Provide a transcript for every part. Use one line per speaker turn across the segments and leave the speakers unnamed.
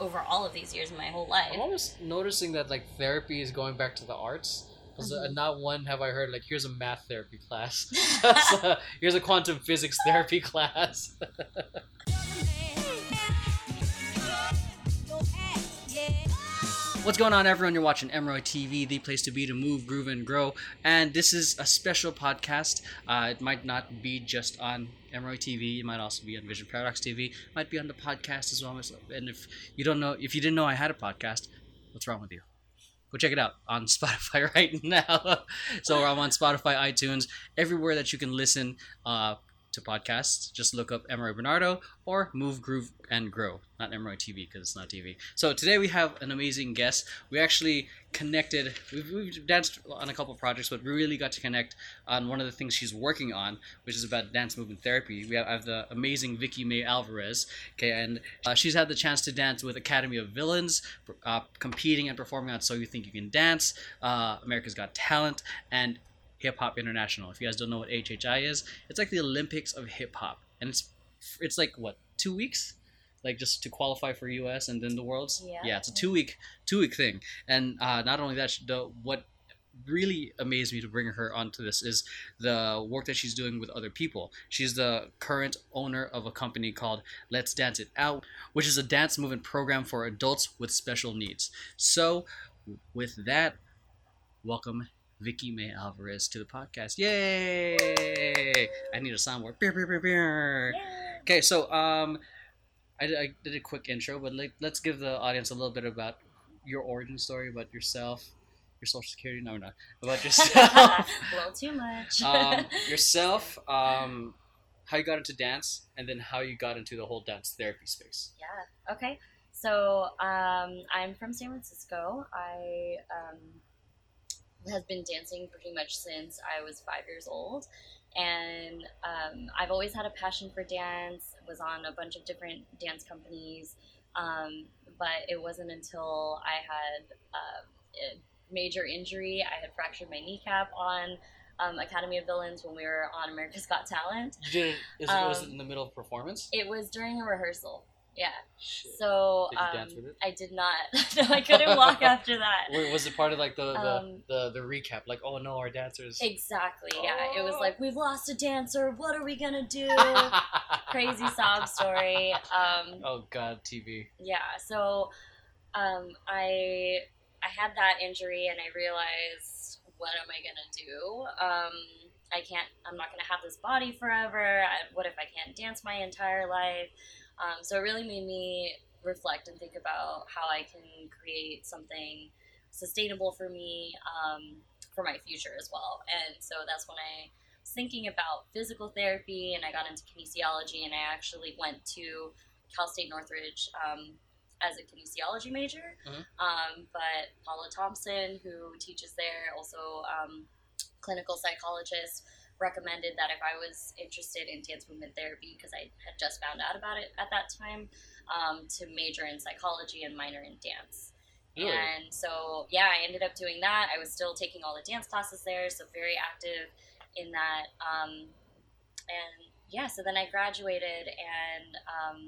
over all of these years of my whole life.
I'm almost noticing that like therapy is going back to the arts. Because uh,
Mhm.
not one have I heard like here's a math therapy class, So, here's a quantum physics therapy class. What's going on, everyone? You're watching Emerald TV, the place to be to move, groove, and grow. And this is a special podcast. Uh, it might not be just on Emerald TV. It might also be on Vision Paradox TV. It might be on the podcast as well. And if you don't know, if you didn't know I had a podcast, what's wrong with you? Go check it out on Spotify right now. so I'm on Spotify, iTunes, everywhere that you can listen uh, to podcasts. Just look up Emery Bernardo or Move, Groove, and Grow. Not Emery TV because it's not TV. So today we have an amazing guest. We actually connected. We've, we've danced on a couple projects, but we really got to connect on one of the things she's working on, which is about dance movement therapy. We have, I have the amazing Vicky May Alvarez. Okay, and uh, she's had the chance to dance with Academy of Villains, uh, competing and performing on So You Think You Can Dance, uh, America's Got Talent, and Hip Hop International. If you guys don't know what HHI is, it's like the Olympics of hip hop, and it's it's like what two weeks, like just to qualify for US and then the Worlds.
Yeah.
yeah it's a two week two week thing, and uh, not only that, the what really amazed me to bring her onto this is the work that she's doing with other people. She's the current owner of a company called Let's Dance It Out, which is a dance movement program for adults with special needs. So, with that, welcome Vicky May Alvarez to the podcast. Yay! I need a soundboard. Beer, beer, beer, beer. Okay, so um, I, did- I did a quick intro, but like, let's give the audience a little bit about your origin story, about yourself, your social security. No, not about yourself.
a little too much.
um, yourself, um, how you got into dance, and then how you got into the whole dance therapy space.
yeah. Okay. So um, I'm from San Francisco. I um, have been dancing pretty much since I was five years old, and um, I've always had a passion for dance. Was on a bunch of different dance companies, um, but it wasn't until I had uh, a major injury. I had fractured my kneecap on um, Academy of Villains when we were on America's Got Talent.
You did it? Is, it was it
Um,
in the middle of performance?
It was during a rehearsal. Yeah.
Shit.
So
Did you
um,
dance with it?
I did not. no, I couldn't walk after that.
Wait, was it part of like the the,
Um,
the the recap? Like, oh no, our dancers.
Exactly. Yeah. It was like we've lost a dancer. What are we gonna do? Crazy sob story. Um,
Oh god, TV.
yeah. So um, I I had that injury and I realized what am I gonna do? Um, I can't. I'm not gonna have this body forever. I, what if I can't dance my entire life? Um, so it really made me reflect and think about how I can create something sustainable for me um, for my future as well. And so that's when I was thinking about physical therapy and I got into kinesiology and I actually went to Cal State Northridge um, as a kinesiology major.
Mhm.
Um, but Paula Thomson, who teaches there, also um, clinical psychologist, recommended that if I was interested in dance movement therapy, because I had just found out about it at that time, um, to major in psychology and minor in dance.
Really?
And so, yeah, I ended up doing that. I was still taking all the dance classes there, so very active in that. Um, and yeah, so then I graduated and um,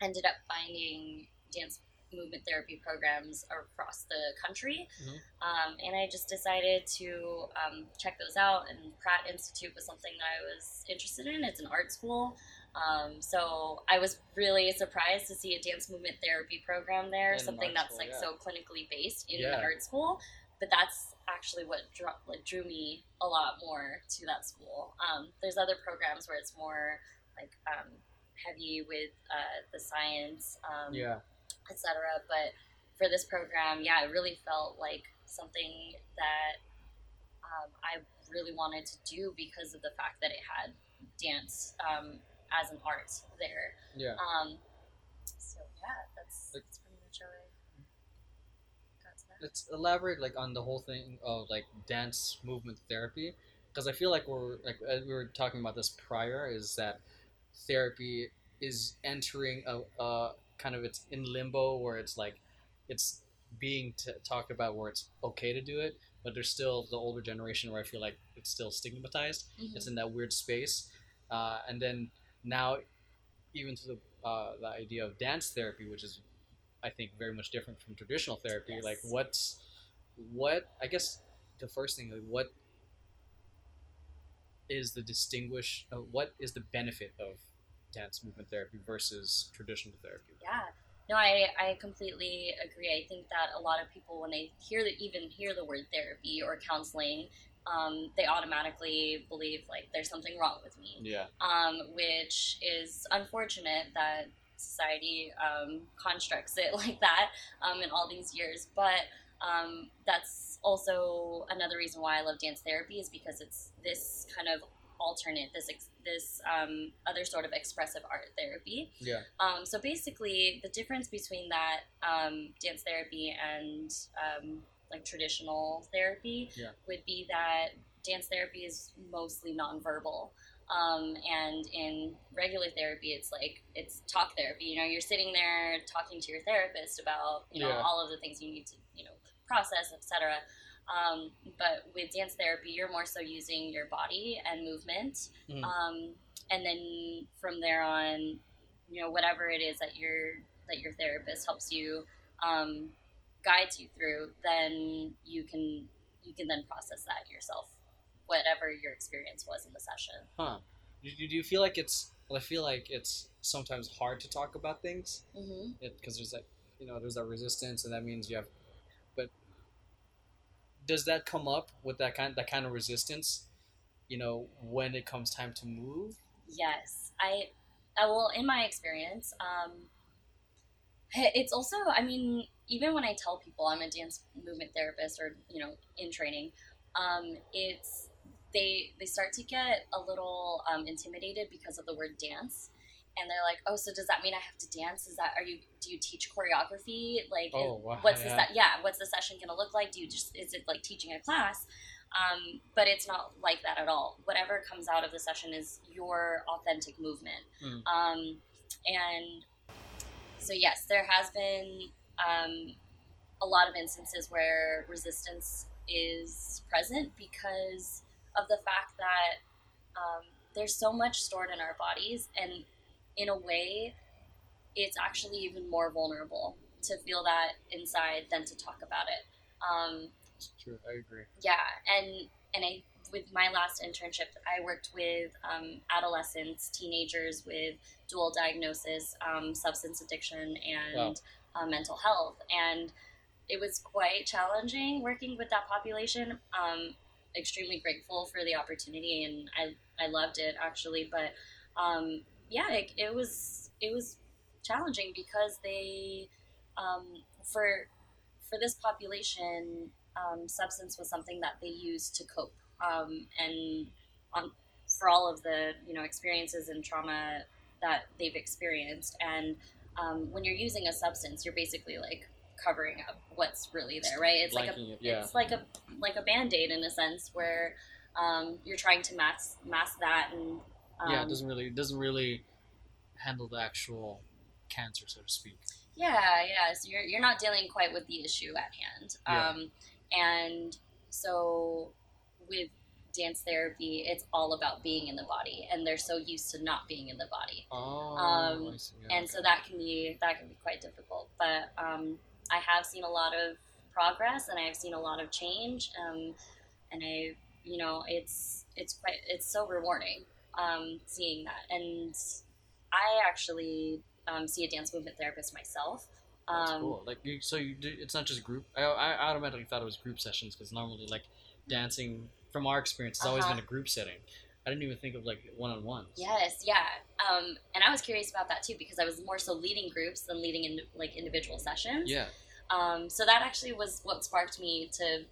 ended up finding dance movement therapy programs across the country.
Mhm.
Um, and I just decided to um, check those out. And Pratt Institute was something that I was interested in. It's an art school. Um, so I was really surprised to see a dance movement therapy program there,
In
something that's
school,
like
yeah.
so clinically based in
Yeah.
an art school. But that's actually what drew, like, drew me a lot more to that school. Um, there's other programs where it's more like um, heavy with uh, the science, um,
Yeah.
Etc. But for this program, yeah, it really felt like something that um, I really wanted to do because of the fact that it had dance um, as an art there.
Yeah.
Um, so yeah, that's,
Like-
that's pretty much how I got to that.
Let's elaborate like on the whole thing of like dance movement therapy, because I feel like we're like as we were talking about this prior is that therapy is entering a, a kind of it's in limbo where it's like it's being t- talked about where it's okay to do it, but there's still the older generation where I feel like it's still stigmatized.
Mhm.
It's in that weird space, uh, and then now even to the uh, the idea of dance therapy, which is I think very much different from traditional therapy.
Yes.
Like what's what I guess the first thing like what is the distinguish uh, what is the benefit of dance movement therapy versus traditional therapy?
Yeah. No, I, I completely agree. I think that a lot of people, when they hear the, even hear the word therapy or counseling, um, they automatically believe like there's something wrong with me,
Yeah.
um, which is unfortunate that society um, constructs it like that um, in all these years. But um, that's also another reason why I love dance therapy is because it's this kind of alternate, this ex- this um, other sort of expressive art therapy.
Yeah.
Um, so basically, the difference between that um, dance therapy and um, like traditional therapy
Yeah.
would be that dance therapy is mostly nonverbal. Um, and in regular therapy, it's like it's talk therapy. You know, you're sitting there talking to your therapist about you know
Yeah.
all of the things you need to you know process, etc. Um, but with dance therapy, you're more so using your body and movement,
Mhm.
um, and then from there on, you know, whatever it is that your that your therapist helps you um, guides you through, then you can you can then process that yourself, whatever your experience was in the session.
Huh. Do, do you feel like it's? Well, I feel like it's sometimes hard to talk about things
Mm-hmm.
because there's that you know there's that resistance, and that means you have. Does that come up with that kind that kind of resistance? You know, when it comes time to move.
Yes, I, I well, in my experience, um, it's also, I mean, even when I tell people I'm a dance movement therapist or you know in training, um, it's they they start to get a little um, intimidated because of the word dance. And they're like, "Oh, so does that mean I have to dance? Is that are you? Do you teach choreography? Like,
Oh, wow,
what's the
yeah.
se- yeah? What's the session gonna look like? Do you just is it like teaching a class? Um, but it's not like that at all. Whatever comes out of the session is your authentic movement.
Mm.
Um, and so, yes, there has been um, a lot of instances where resistance is present because of the fact that um, there's so much stored in our bodies, and in a way, it's actually even more vulnerable to feel that inside than to talk about it. Um,
It's true. I agree.
yeah, and and I with my last internship, I worked with um, adolescents, teenagers with dual diagnosis, um, substance addiction, and
Wow.
uh, mental health, and it was quite challenging working with that population. Um, extremely grateful for the opportunity, and I I loved it actually, but um, yeah, it, it was it was challenging because they um, for for this population um, substance was something that they used to cope um, and on for all of the you know experiences and trauma that they've experienced and um, when you're using a substance you're basically like covering up what's really there right it's like a
it, yeah.
it's like a like a band-aid in a sense where um, you're trying to mask mask that and um,
yeah, it doesn't really it doesn't really handle the actual cancer, so to speak.
Yeah, yeah. So you're you're not dealing quite with the issue at hand.
Yeah.
Um, and so with dance therapy, it's all about being in the body, and they're so used to not being in the body,
Oh,
Um,
see. Yeah,
and so that can be that can be quite difficult. But um, I have seen a lot of progress, and I've seen a lot of change, um, and I, you know, it's it's quite it's so rewarding um, seeing that, and I actually um, see a dance movement therapist myself.
That's
Um,
cool. Like, you, so you do, it's not just group. I, I automatically thought it was group sessions because normally, like, dancing from our experience has always
Uh-huh.
been a group setting. I didn't even think of like one on ones.
Yes, yeah, um, and I was curious about that too because I was more so leading groups than leading in like individual sessions.
Yeah.
Um, so that actually was what sparked me to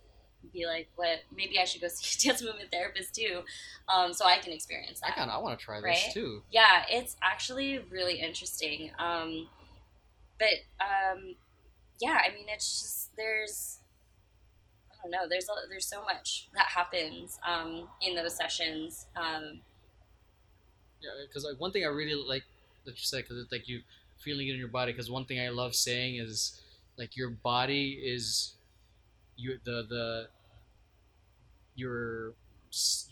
be like, what maybe I should go see a dance movement therapist too, um, so I can experience
I
that.
kind of I want to try this
Right?
too.
Yeah, it's actually really interesting. Um, but um, yeah, I mean, it's just there's I don't know. There's a, there's so much that happens um, in those sessions. Um,
Yeah, because like one thing I really like that you said because it's like you feeling it in your body. Because one thing I love saying is like your body is you the the your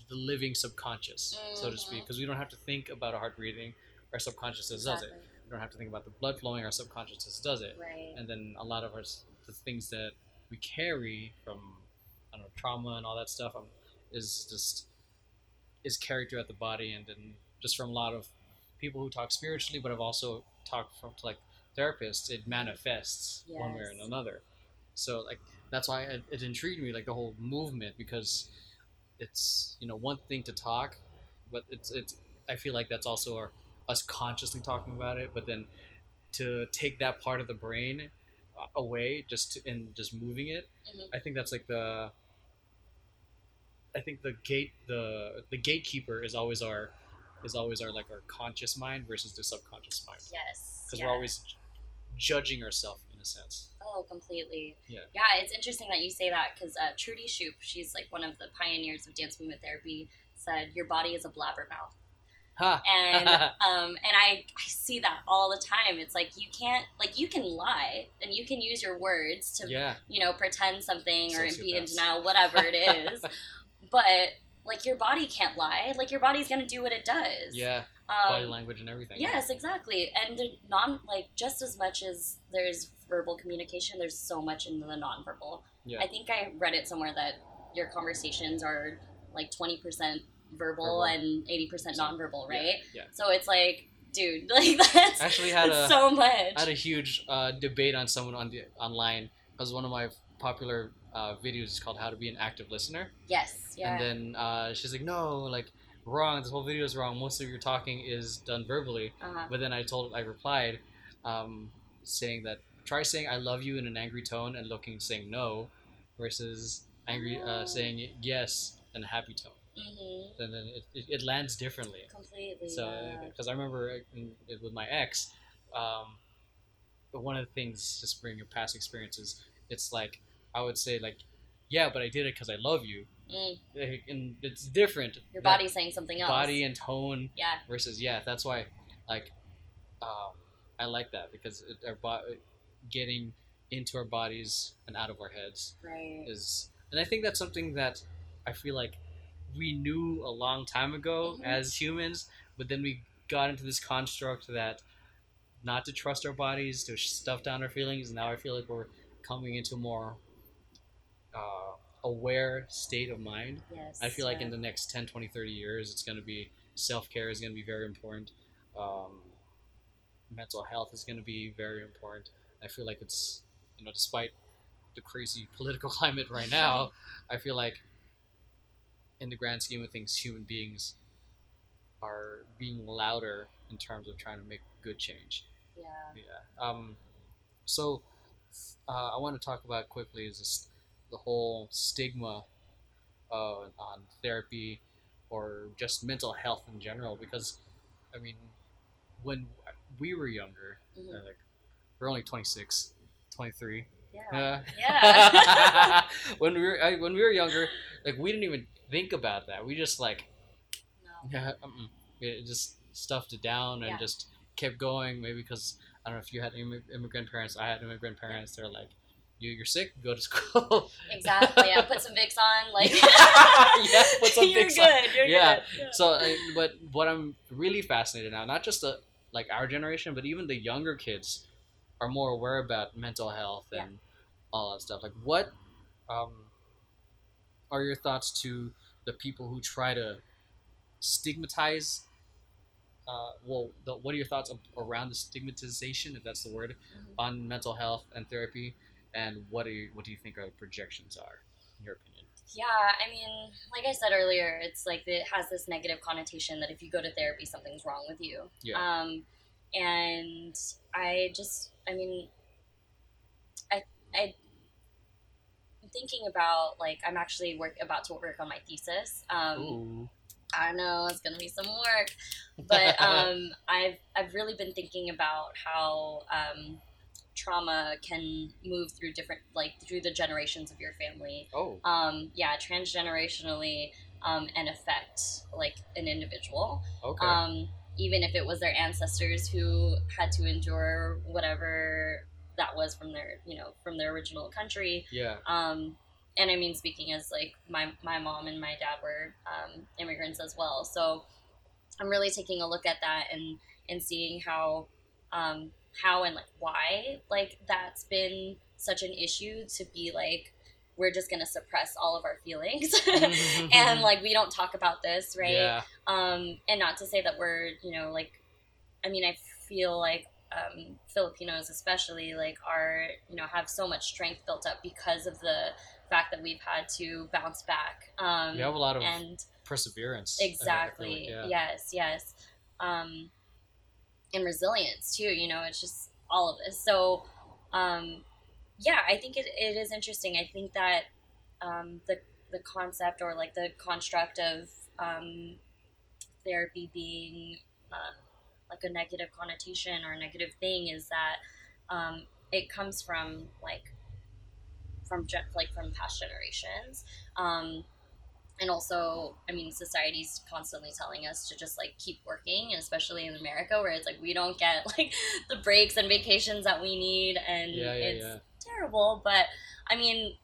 the living subconscious, so to speak. Because we don't have to think about our heart breathing. Our subconscious does it.
We
don't have to think about the blood flowing. Our subconsciousness does it,
Right.
and then a lot of our the things that we carry from I don't know trauma and all that stuff um, is just is carried throughout the body, and then just from a lot of people who talk spiritually, but I've also talked from like therapists, it manifests one way or another. So like that's why it, it intrigued me, like the whole movement, because it's you know one thing to talk, but it's it's I feel like that's also our, us consciously talking about it, but then to take that part of the brain uh, away just to, and just moving it,
Mhm.
I think that's like the I think the gate the the gatekeeper is always our is always our like our conscious mind versus the subconscious mind
Yes.
because
yeah.
we're always judging ourselves a sense.
Oh, completely.
Yeah.
Yeah, it's interesting that you say that because uh, Trudi Schoop, she's like one of the pioneers of dance movement therapy, said your body is a blabbermouth,
Ha!
and um, and I I see that all the time. It's like you can't like you can lie and you can use your words to
yeah,
you know pretend something or be in denial, whatever it is, but like your body can't lie. Like your body's gonna do what it does.
yeah,
Um,
body language and everything.
Yes, exactly. And non like just as much as there's verbal communication, there's so much in the nonverbal.
Yeah.
I think I read it somewhere that your conversations are like twenty percent verbal
Verbal.
and eighty percent
So,
nonverbal, right?
Yeah.
So it's like, dude, like that's
I actually had a
so much.
I had a huge uh, debate on someone on the online because one of my popular uh, videos is called "How to Be an Active Listener,"
yes, yeah.
and then uh, she's like, "No, like wrong. This whole video is wrong. Most of your talking is done verbally."
uh-huh.
But then I told, I replied, um, saying that try saying "I love you" in an angry tone and looking saying no, versus angry uh,
Oh.
saying yes in a happy tone.
hmm
And then it, it, it lands differently.
Completely.
So,
yeah.
because I remember with my ex, um, but one of the things, just bringing up past experiences, it's like I would say like, yeah, but I did it because I love you,
Mm,
and it's different.
your body's saying something else.
body and tone
Yeah.
versus yeah. That's why, like, um, I like that because it, our bo- getting into our bodies and out of our heads
Right.
is, and I think that's something that I feel like we knew a long time ago
Mhm.
as humans, but then we got into this construct that not to trust our bodies, to stuff down our feelings. And now I feel like we're coming into a more uh, aware state of mind.
Yes.
I feel like in the next 10, 20, 30 years, it's going to be self care is going to be very important. Um, mental health is going to be very important. I feel like it's, you know, despite the crazy political climate right now, I feel like in the grand scheme of things, human beings are being louder in terms of trying to make good change.
Yeah.
Yeah. Um, so uh, I want to talk about quickly is this, the whole stigma uh, on therapy or just mental health in general because I mean when we were younger
Mhm.
uh, like we're only 26 23
Yeah.
uh,
Yeah.
when we were I, when we were younger like we didn't even think about that we just like
No.
yeah, it just stuffed it down and
Yeah.
just kept going. Maybe because I don't know if you had immi- immigrant parents. I had immigrant parents. They're like, "You, you're sick. Go to school."
Exactly. Yeah. Put some Vicks on. Like.
Yeah, put some
you're
Vicks
good.
on.
You're
Yeah.
good.
so, uh, but what I'm really fascinated now, not just the like our generation, but even the younger kids are more aware about mental health and
Yeah.
all that stuff. Like, what um, are your thoughts to the people who try to stigmatize? Uh, well, the, what are your thoughts around the stigmatization, if that's the word,
Mhm.
on mental health and therapy, and what are you, what do you think our projections are, in your opinion?
Yeah, I mean, like I said earlier, it's like it has this negative connotation that if you go to therapy, something's wrong with you.
Yeah.
Um, and I just, I mean, I, I, I'm thinking about like I'm actually work about to work on my thesis. Um, I know it's gonna be some work, but um, I've I've really been thinking about how um, trauma can move through different like through the generations of your family
oh,
um, yeah, transgenerationally um, and affect like an individual.
okay.
Um, even if it was their ancestors who had to endure whatever that was from their, you know, from their original country.
yeah.
Um, and I mean, speaking as like my, my mom and my dad were um, immigrants as well. So I'm really taking a look at that and, and seeing how um, how and like why like that's been such an issue to be like we're just gonna suppress all of our feelings and like we don't talk about this right
Yeah.
um and not to say that we're you know like i mean i feel like um, filipinos especially like are you know have so much strength built up because of the fact that we've had to bounce back um
We have a lot of
and
perseverance. I- I feel
exactly
yeah.
yes yes um and resilience too you know it's just all of this so um yeah i think it, it is interesting i think that um the the concept or like the construct of um therapy being uh, like a negative connotation or a negative thing is that um it comes from like from like from past generations um and also i mean society's constantly telling us to just like keep working and especially in america where it's like we don't get like the breaks and vacations that we need and
Yeah, yeah,
it's
yeah.
Terrible but i mean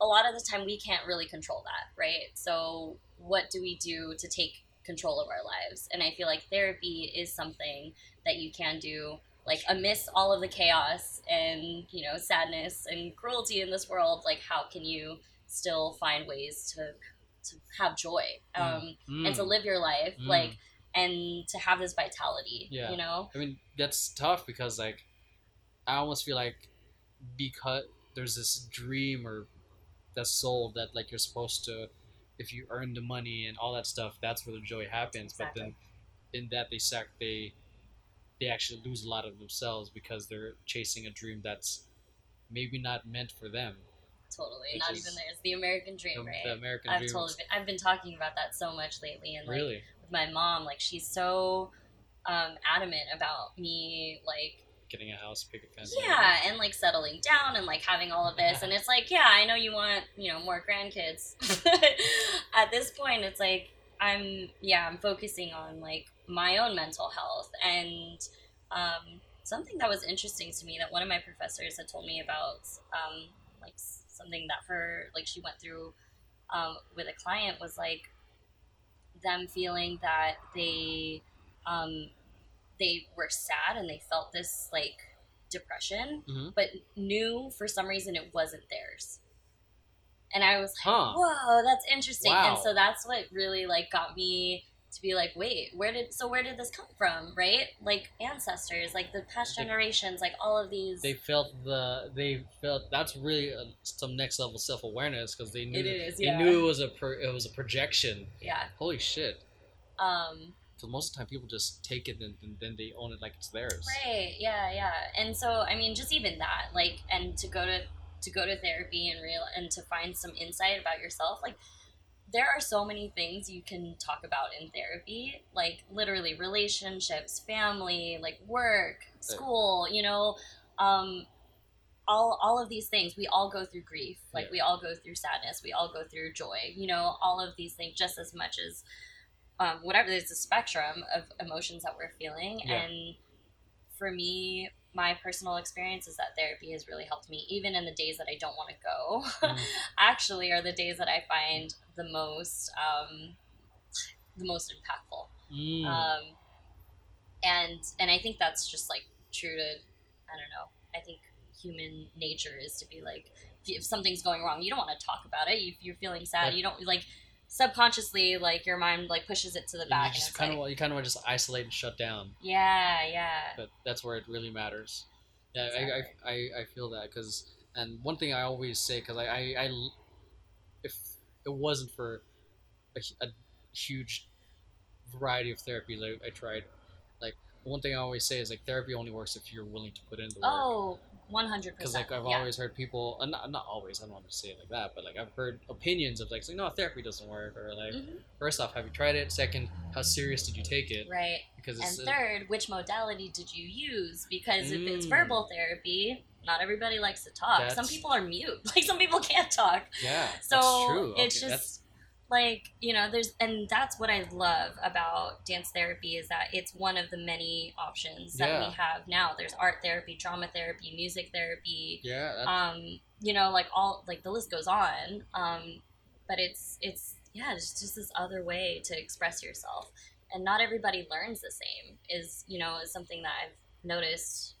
a lot of the time we can't really control that right so what do we do to take control of our lives and i feel like therapy is something that you can do like amidst all of the chaos and you know sadness and cruelty in this world like how can you still find ways to to have joy um, and to
Mm.
live your life
Mm.
like and to have this vitality
Yeah.
you know
I mean, that's tough because like I almost feel like because there's this dream or that's sold that like you're supposed to if you earn the money and all that stuff, that's where the joy happens. But then in that they sac they they actually lose a lot of themselves because they're chasing a dream that's maybe not meant for them.
totally not even there's the american dream
The,
right
the American
i've
dream.
totally been, i've been talking about that so much lately and like
really?
with my mom like she's so um, adamant about me like
Getting a house, pick a fence.
yeah and like settling down and like having all of this. And it's like yeah i know you want you know more grandkids. At this point it's like i'm yeah i'm focusing on like my own mental health. And um, something that was interesting to me that one of my professors had told me about um, like something that her like she went through um, with a client was like them feeling that they um, they were sad and they felt this like depression
Mhm.
but knew for some reason it wasn't theirs and i was like
Huh.
whoa that's interesting
Wow.
and so that's what really like got me to be like wait where did so where did this come from right like ancestors like the past
They-
generations like all of these
They felt the they felt that's really uh some next level self awareness because they knew
it is
they
yeah
knew it was a pro, it was a projection.
yeah
Holy shit!
um
Most of the time people just take it and, and then they own it like it's theirs.
Right. Yeah. Yeah. And so, I mean, just even that, like, and to go to to go to therapy and real and to find some insight about yourself, like, there are so many things you can talk about in therapy, like literally relationships, family, like work, school. You know, um, all all of these things. We all go through grief. Like
Yeah.
we all go through sadness. We all go through joy. You know, all of these things just as much as um, whatever there's a spectrum of emotions that we're feeling
Yeah.
and for me my personal experience is that therapy has really helped me even in the days that i don't want to go
Mm.
actually are the days that i find the most um, the most impactful
Mm.
um, and and i think that's just like true to i don't know i think human nature is to be like if, something's going wrong you don't want to talk about it if you're feeling sad you don't like subconsciously like your mind like pushes it to the back
you just kind
like,
of you kind of want to just isolate and shut down.
yeah yeah
But that's where it really matters. Yeah,
Exactly.
I, I, I, I feel that because and one thing I always say because I, I, if it wasn't for a, a huge variety of therapies I, I tried, like one thing I always say is like therapy only works if you're willing to put in the work.
oh 100%
because like I've
yeah.
always heard people, uh, not, not always, I don't want to say it like that, but like I've heard opinions of like, saying, no, therapy doesn't work, or like,
Mhm.
first off, have you tried it? Second, how serious did you take it?
right
Because
and third which modality did you use because if it's
Mm.
verbal therapy not everybody likes to talk some people are mute like some people can't talk
yeah,
so it's
Okay,
just like you know there's and that's what i love about dance therapy is that it's one of the many options that
Yeah.
we have now there's art therapy drama therapy music therapy
yeah,
um you know like all like the list goes on um but it's it's yeah it's just this other way to express yourself and not everybody learns the same is you know is something that i've noticed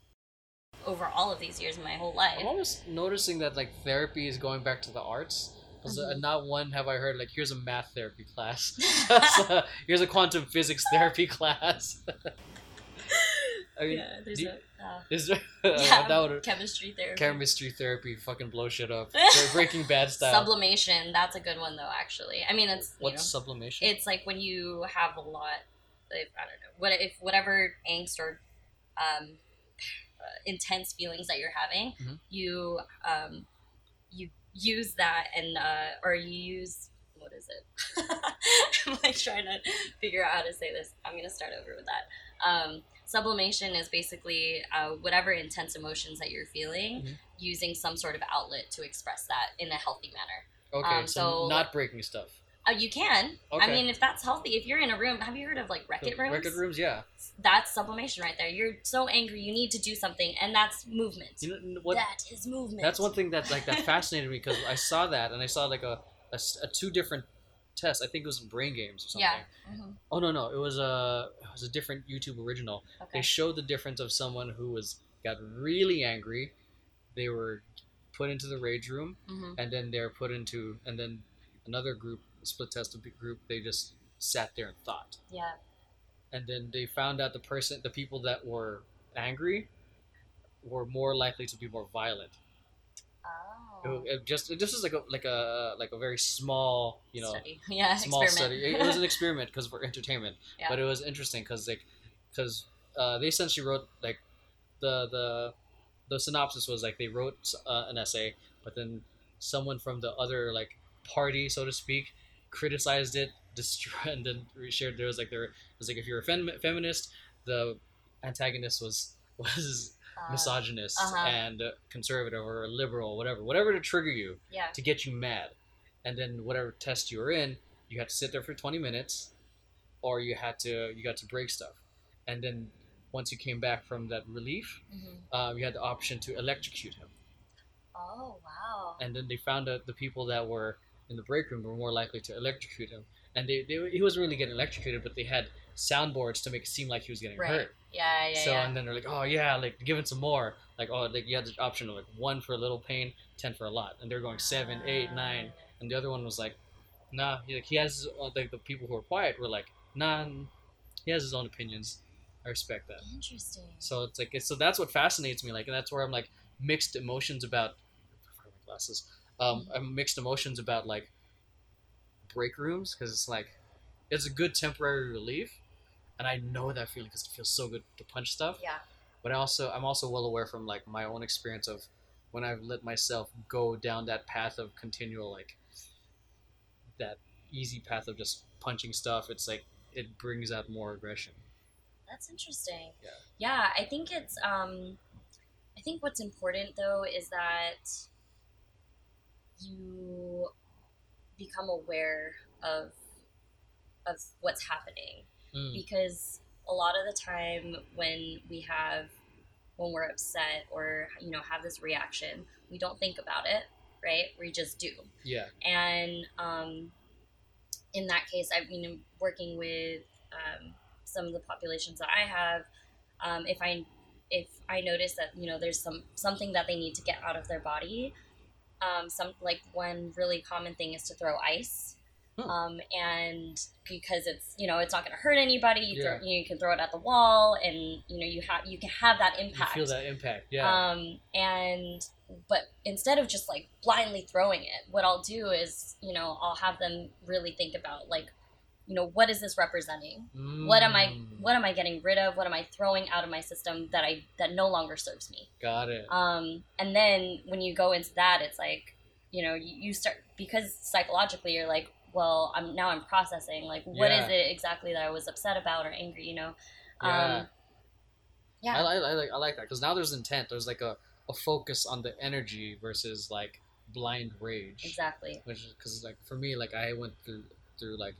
over all of these years in my whole life.
I'm almost noticing that like therapy is going back to the arts. 'Cause, uh,
Mhm.
not one have I heard like here's a math therapy class. Here's a quantum physics therapy class. I mean,
yeah, there's a uh,
is there
yeah,
that would
chemistry therapy.
chemistry therapy fucking blow shit up? Breaking Bad style.
Sublimation, that's a good one though. Actually, I mean, it's you know,
What's sublimation?
it's like when you have a lot. If, I don't know what if whatever angst or um, uh, intense feelings that you're having,
Mhm.
you um, you use that and uh, or you use what is it? I'm like trying to figure out how to say this. I'm gonna start over with that. Um, sublimation is basically uh, whatever intense emotions that you're feeling,
Mhm.
using some sort of outlet to express that in a healthy manner.
okay,
um,
so,
so-
not breaking stuff.
Uh, you can. I mean, if that's healthy, if you're in a room, have you heard of like Wreck-It rooms?
Record rooms, yeah.
That's sublimation right there. You're so angry, you need to do something, and that's movement.
You know what?
that is movement.
That's one thing that like that fascinated me because I saw that and I saw like a a two different tests. I think it was in Brain Games or something.
Yeah. hmm
Oh no no, it was a it was a different YouTube original.
Okay.
They showed the difference of someone who was got really angry. They were put into the rage room,
hmm
and then they were put into and then another group, split test group. They just sat there and thought,
Yeah.
and then they found out the person, the people that were angry, were more likely to be more violent.
Oh.
It, it just it just was like a like a like a very small you know
Study. Yeah.
small
experiment.
study. It, it was an experiment because for entertainment,
Yeah.
but it was interesting because like because uh, they essentially wrote like the the the synopsis was like they wrote uh, an essay, but then someone from the other like party, so to speak, criticized it, destroyed, and then shared there was like there was like if you're a fem- feminist, the antagonist was was
Uh,
misogynist
uh-huh.
and uh, conservative or liberal, whatever, whatever to trigger you
yeah.
to get you mad. And then whatever test you were in, you had to sit there for 20 minutes or you had to you got to break stuff. And then once you came back from that relief,
hmm
um, you had the option to electrocute him.
Oh wow.
And then they found out the people that were in the break room were more likely to electrocute him. And they, they he wasn't really getting electrocuted, but they had soundboards to make it seem like he was getting
Right.
hurt.
Yeah. Yeah.
so
yeah.
and then they're like, oh yeah, like give it some more. Like oh, like you had the option of like one for a little pain, ten for a lot, and they're going seven, eight, nine, and the other one was like, nah. He, like he has uh, like the people who are quiet were like, nah. He has his own opinions. I respect that.
Interesting.
So it's like so that's what fascinates me. Like and that's where I'm like mixed emotions about. my glasses. Um, I'm mixed emotions about like break rooms because it's like it's a good temporary relief, and I know that feeling because it feels so good to punch stuff
Yeah.
but I also I'm also well aware from like my own experience of when I've let myself go down that path of continual like that easy path of just punching stuff. It's like it brings out more aggression.
That's interesting.
Yeah.
Yeah, I think it's um I think what's important though is that you become aware of of what's happening
Mm.
because a lot of the time when we have when we're upset or you know have this reaction we don't think about it right we just do
Yeah.
and um, in that case i've been working with um, some of the populations that i have um, if i if i notice that you know there's some something that they need to get out of their body um, some like one really common thing is to throw ice
Hmm.
um, and because it's you know it's not going to hurt anybody you,
Yeah.
throw, you, know, you can throw it at the wall and you know you have you can have that impact.
You feel that impact. Yeah.
um, and but instead of just like blindly throwing it, what I'll do is, you know, I'll have them really think about like, you know, what is this representing? What am I
Mm.
what am I getting rid of? What am I throwing out of my system that I that no longer serves me?
Got it.
Um, and then when you go into that, it's like, you know, you, you start because psychologically you're like, well, I'm now I'm processing like what is
Yeah.
it exactly that I was upset about or angry, you know?
Yeah.
Um, yeah.
I, I, I like I like that because now there's intent. There's like a, a focus on the energy versus like blind rage.
exactly.
Which because like for me like I went through through like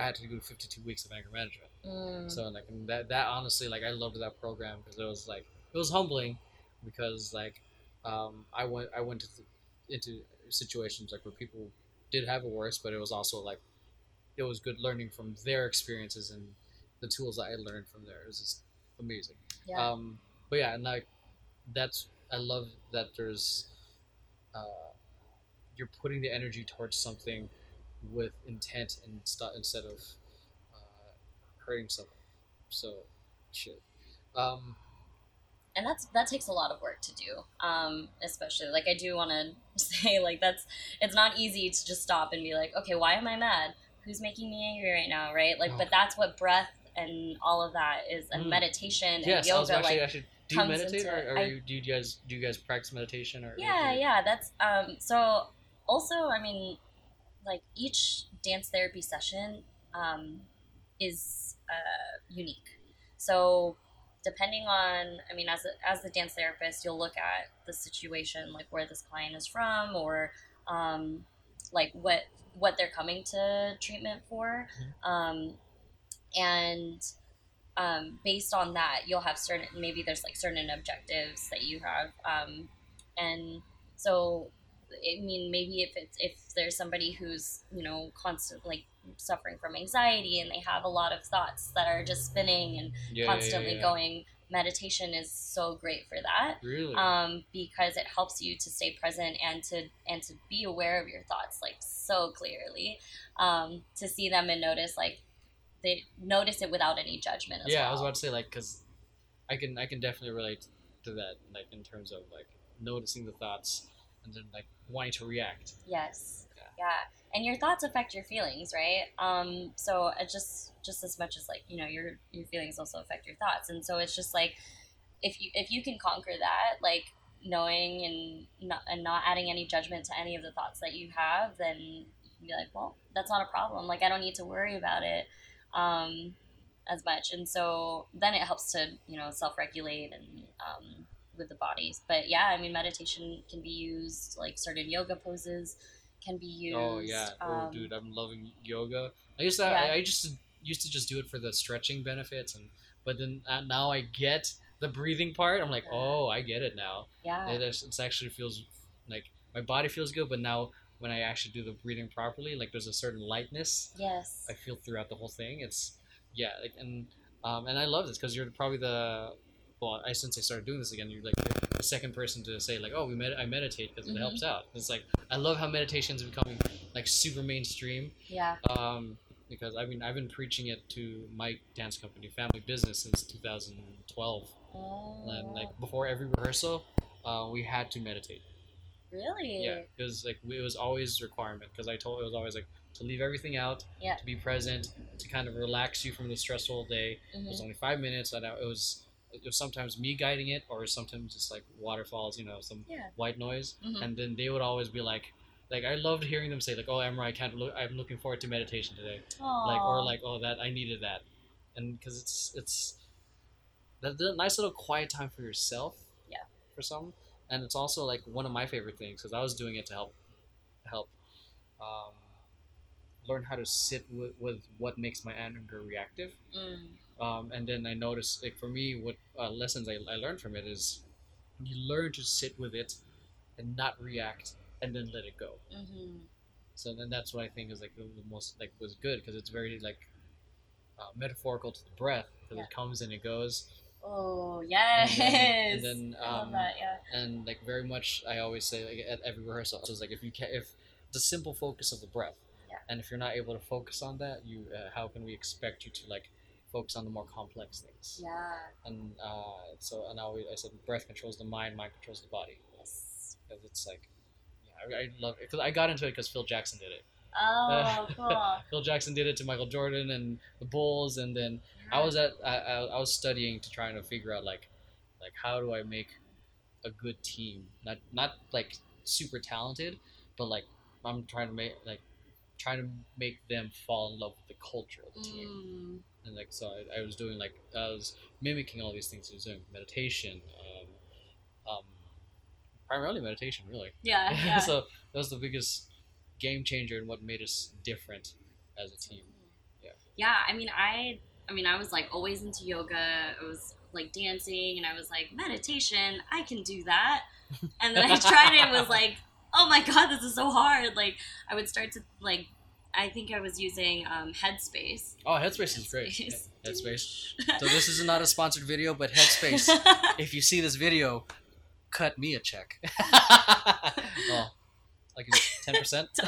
I had to do 52 weeks of anger management.
Mm.
So like that that honestly like I loved that program because it was like it was humbling because like um, I went I went to into situations like where people did have it worse, but it was also like it was good learning from their experiences and the tools that I learned from there. It was just amazing.
yeah.
Um, but yeah, and like that's I love that there's uh, you're putting the energy towards something with intent and st- instead of uh, hurting someone. So, shit. Um,
and that's that takes a lot of work to do um, especially like i do want to say like that's it's not easy to just stop and be like okay why am i mad who's making me angry right now right like
Oh.
but that's what breath and all of that is and
Mm.
meditation
yes,
and yoga
actually,
like
actually do you meditate or, or
I-
you, do you guys do you guys practice meditation or
yeah
or-
yeah that's um so also i mean like each dance therapy session um is uh unique. So depending on i mean as a, as the dance therapist you'll look at the situation like where this client is from or um like what what they're coming to treatment for. Um and um, based on that, you'll have certain maybe there's like certain objectives that you have, um, and so I mean maybe if it's if there's somebody who's you know constantly suffering from anxiety and they have a lot of thoughts that are just spinning and
Yeah,
constantly
yeah, yeah.
going, meditation is so great for that
Really?
um, because it helps you to stay present and to and to be aware of your thoughts like so clearly um, to see them and notice like they notice it without any judgment as
yeah,
well.
I was about to say like because I can I can definitely relate to that like in terms of like noticing the thoughts and then like wanting to react.
yes.
Yeah.
yeah. And your thoughts affect your feelings right? Um, so it just just as much as like you know your your feelings also affect your thoughts. And so it's just like if you if you can conquer that like knowing and not, and not adding any judgment to any of the thoughts that you have then you can be like well that's not a problem. Like i don't need to worry about it um, as much. And so then it helps to you know self-regulate and um, with the bodies but yeah i mean meditation can be used like certain yoga poses can be used
Oh yeah, oh
um,
dude, I'm loving yoga. I used to
Yeah.
I, I just used to just do it for the stretching benefits and but then uh, now I get the breathing part. I'm like, oh, I get it now.
yeah
It actually feels like my body feels good, but now when I actually do the breathing properly, like there's a certain lightness
yes
I feel throughout the whole thing. It's yeah, like and um, and I love this because you're probably the well, I since I started doing this again, you're like the second person to say like, oh, we med- I meditate because it
Mhm.
helps out. It's like I love how meditation is becoming like super mainstream.
yeah
Um, because I mean I've been preaching it to my dance company, Family Business, since 2012,
oh,
and like before every rehearsal, uh, we had to meditate.
really
Yeah, because like it was always a requirement. Because I told it was always like to leave everything out,
Yeah.
to be present, to kind of relax you from the stressful day. It was
Mhm.
only five minutes, and it it was sometimes me guiding it, or sometimes just like waterfalls, you know, some
Yeah.
white noise,
Mhm.
and then they would always be like. Like I loved hearing them say like, "Oh, Emma, I can't look. I'm looking forward to meditation today." Like or like, "Oh, that I needed that," and because it's it's that the nice little quiet time for yourself.
Yeah.
For some, and it's also like one of my favorite things because I was doing it to help help um, learn how to sit with, with what makes my anger reactive.
Mm.
Um, and then I noticed, like for me, what uh, lessons I, I learned from it is you learn to sit with it and not react, and then let it go.
hmm
So then that's what I think is like the, the most like was good because it's very like uh, metaphorical to the breath because
Yeah.
it comes and it goes.
Oh
And
yes.
then, and then
I love
um,
that. Yeah.
and like very much I always say like at every rehearsal so it's like if you can't if the simple focus of the breath
Yeah.
and if you're not able to focus on that you uh, how can we expect you to like focus on the more complex things
Yeah.
and uh, so and I, always, I said breath controls the mind mind controls the body
Yes.
because it's like yeah I, I love it because I got into it because Phil Jackson did it
Oh, cool.
Phil Jackson did it to Michael Jordan and the Bulls and then I was at I, I, I was studying to try to figure out like like how do I make a good team not not like super talented but like I'm trying to make like trying to make them fall in love with the culture of the team
Mm.
And like so I, I was doing like I was mimicking all these things I was doing meditation um, um primarily meditation really
Yeah. Yeah.
so that was the biggest game changer and what made us different as a team Yeah.
Yeah, I mean, I, I mean, I was like always into yoga. I was like dancing, and I was like meditation. I can do that. And then I tried it. and Was like, oh my god, this is so hard. Like I would start to like I think I was using um, Headspace.
Oh, Headspace is great.
Headspace.
Headspace. So this is not a sponsored video, but Headspace. if you see this video, cut me a check. well, like ten percent.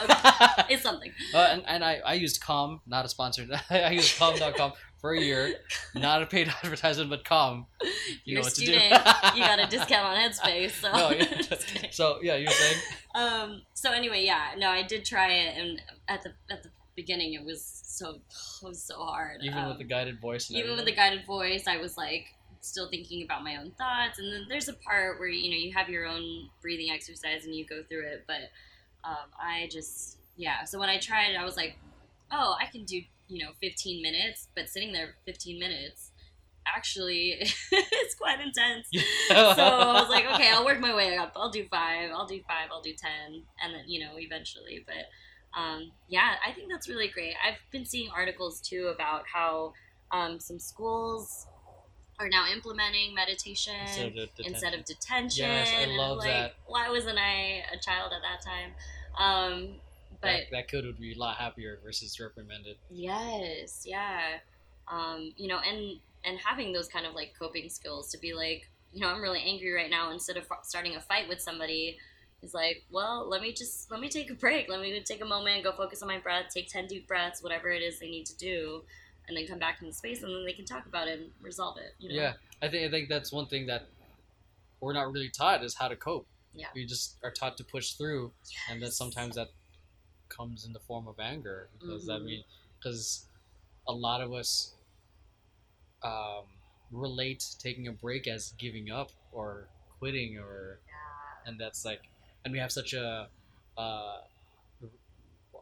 it's something.
Uh, and, and I, I used Calm, not a sponsored. I used Calm.com for a year, not a paid advertisement, but Calm. You
You're
know
a
what
student.
to do.
you got a discount on Headspace. So.
No, yeah. So yeah, you were saying
um. So anyway, yeah. No, I did try it, and at the at the beginning, it was so it was so hard.
even
Um,
with the guided voice.
Even with the guided voice, I was like still thinking about my own thoughts. And then there's a part where you know you have your own breathing exercise and you go through it. But um, I just yeah. So when I tried, I was like, oh, I can do you know 15 minutes, but sitting there 15 minutes actually it's quite intense. so I was like, okay, I'll work my way up. I'll do five. I'll do five. I'll do ten, and then you know eventually. But um, yeah, I think that's really great. I've been seeing articles too about how um, some schools are now implementing meditation
Instead of
instead of detention.
Yes, I love
like,
that.
Why wasn't I a child at that time? Um, but
that, that kid would be a lot happier versus reprimanded.
Yes, yeah. Um, you know, and and having those kind of like coping skills to be like, you know, I'm really angry right now. Instead of starting a fight with somebody, is like, well, let me just let me take a break. Let me take a moment, go focus on my breath, take ten deep breaths, whatever it is they need to do, and then come back in the space, and then they can talk about it and resolve it. You know?
Yeah, I think I think that's one thing that we're not really taught is how to cope.
Yeah.
we just are taught to push through, and then sometimes that comes in the form of anger because I
Mhm.
mean, because a lot of us um, relate taking a break as giving up or quitting or
Yeah.
and that's like and we have such a uh,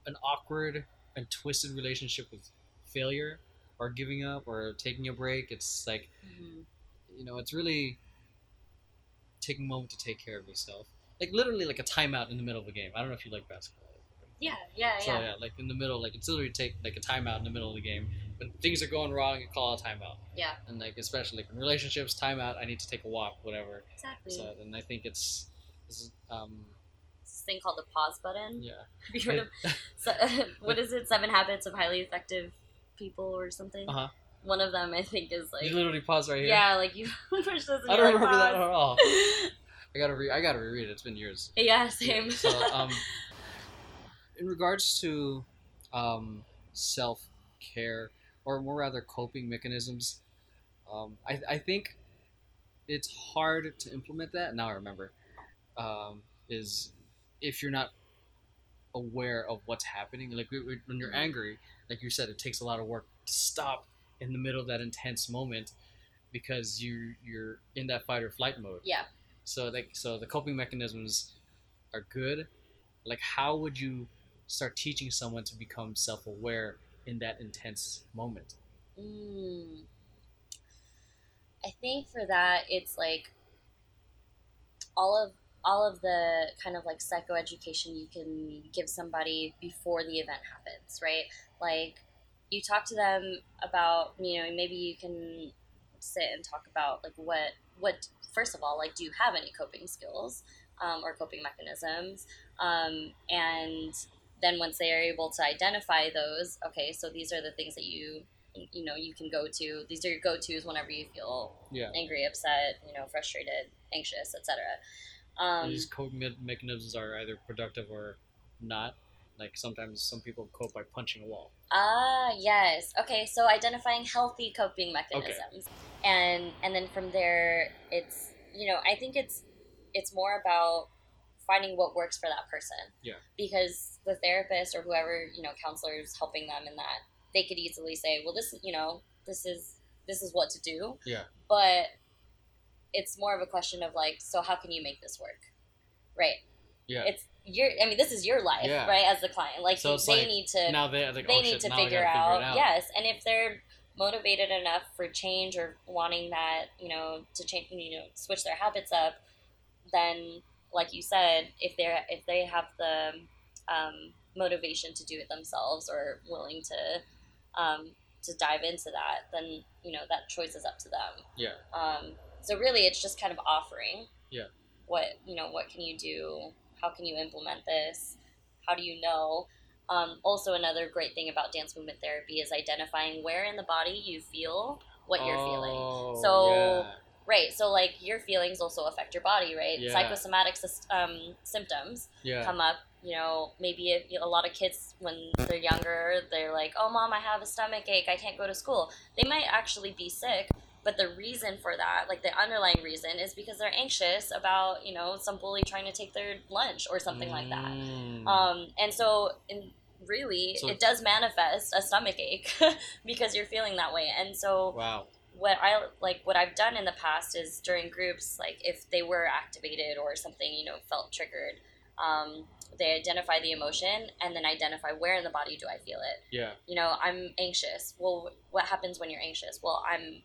an awkward and twisted relationship with failure or giving up or taking a break it's like
Mhm.
you know it's really taking a moment to take care of yourself like literally like a timeout in the middle of a game i don't know if you like basketball
Yeah, yeah, yeah.
so
yeah.
yeah like in the middle like it's literally take like a timeout in the middle of the game when things are going wrong you call a timeout
Yeah,
and like especially like in relationships timeout i need to take a walk whatever
exactly.
so and i think it's, it's um
this thing called the pause button.
yeah
Have you heard of so, what is it? Seven Habits of Highly Effective People or something.
Uh-huh.
One of them, I think, is like
you literally pause right here
yeah, like you push this.
I don't
like,
remember that at all i gotta re- i gotta reread it it's been years
yeah, same.
So, um, in regards to um, self care, or more rather coping mechanisms, um, I, I think it's hard to implement that. Now I remember, um, is if you're not aware of what's happening. Like when you're
Mhm.
angry, like you said, it takes a lot of work to stop in the middle of that intense moment because you you're in that fight or flight mode.
yeah.
So like so the coping mechanisms are good. Like how would you start teaching someone to become self-aware in that intense moment?
Mm. I think for that, it's like all of all of the kind of like psychoeducation you can give somebody before the event happens, right? Like you talk to them about, you know, maybe you can sit and talk about like what what first of all, like do you have any coping skills um, or coping mechanisms? Um, and then once they are able to identify those, okay, so these are the things that you you know you can go to. These are your go tos whenever you feel
Yeah.
angry, upset, you know, frustrated, anxious, etc. Um,
These coping mechanisms are either productive or not. Like sometimes some people cope by punching a wall.
Ah, yes. Okay, so identifying healthy coping mechanisms, and and then from there, it's you know I think it's it's more about finding what works for that person.
Yeah.
Because the therapist or whoever you know counselor is helping them in that, they could easily say, well, this you know this is this is what to do.
Yeah.
But it's more of a question of like, so how can you make this work, right?
Yeah.
It's your. I mean, this is your life,
Yeah.
right? As the client, like
So
they
like,
need to
now they like,
they
oh,
need
shit,
to figure out,
figure out.
yes and if they're motivated enough for change or wanting that you know to change you know switch their habits up then like you said if they're if they have the um, motivation to do it themselves or willing to um, to dive into that then you know that choice is up to them
Yeah.
um, so really it's just kind of offering
Yeah.
what you know what can you do how can you implement this how do you know Um, also, another great thing about dance movement therapy is identifying where in the body you feel what you're feeling.
Oh,
So,
yeah.
Right. So, like, your feelings also affect your body, right?
Yeah.
Psychosomatic um, symptoms
yeah.
come up. You know, maybe if, a lot of kids, when they're younger, they're like, oh, mom, I have a stomach ache. I can't go to school. They might actually be sick. But the reason for that, like the underlying reason, is because they're anxious about, you know, some bully trying to take their lunch or something like that.
Mm.
Um, and so, in, really,
So-
it does manifest a stomach ache because you're feeling that way. And so,
wow.
what I like, what I've done in the past is during groups, like if they were activated or something, you know, felt triggered, um, they identify the emotion and then identify where in the body do I feel it.
Yeah.
You know, I'm anxious. Well, what happens when you're anxious? Well, I'm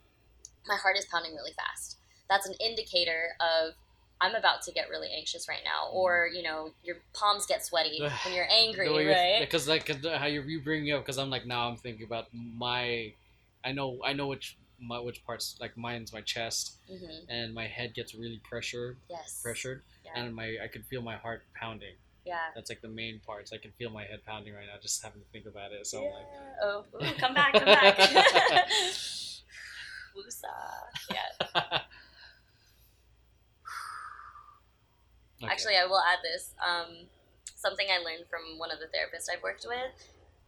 my heart is pounding really fast. That's an indicator of I'm about to get really anxious right now, or you know, your palms get sweaty when you're angry, right?
Because like how you, you bring up because I'm like now I'm thinking about my, I know I know which my which parts like mine's my chest
hmm
and my head gets really pressured
Yes.
pressured
Yeah.
and my I can feel my heart pounding.
Yeah.
That's like the main parts. I can feel my head pounding right now just having to think about it. So I'm like.
Oh, ooh, come back, come back. Woosah. Yeah.
Okay.
Actually, I will add this. Um, something I learned from one of the therapists I've worked with.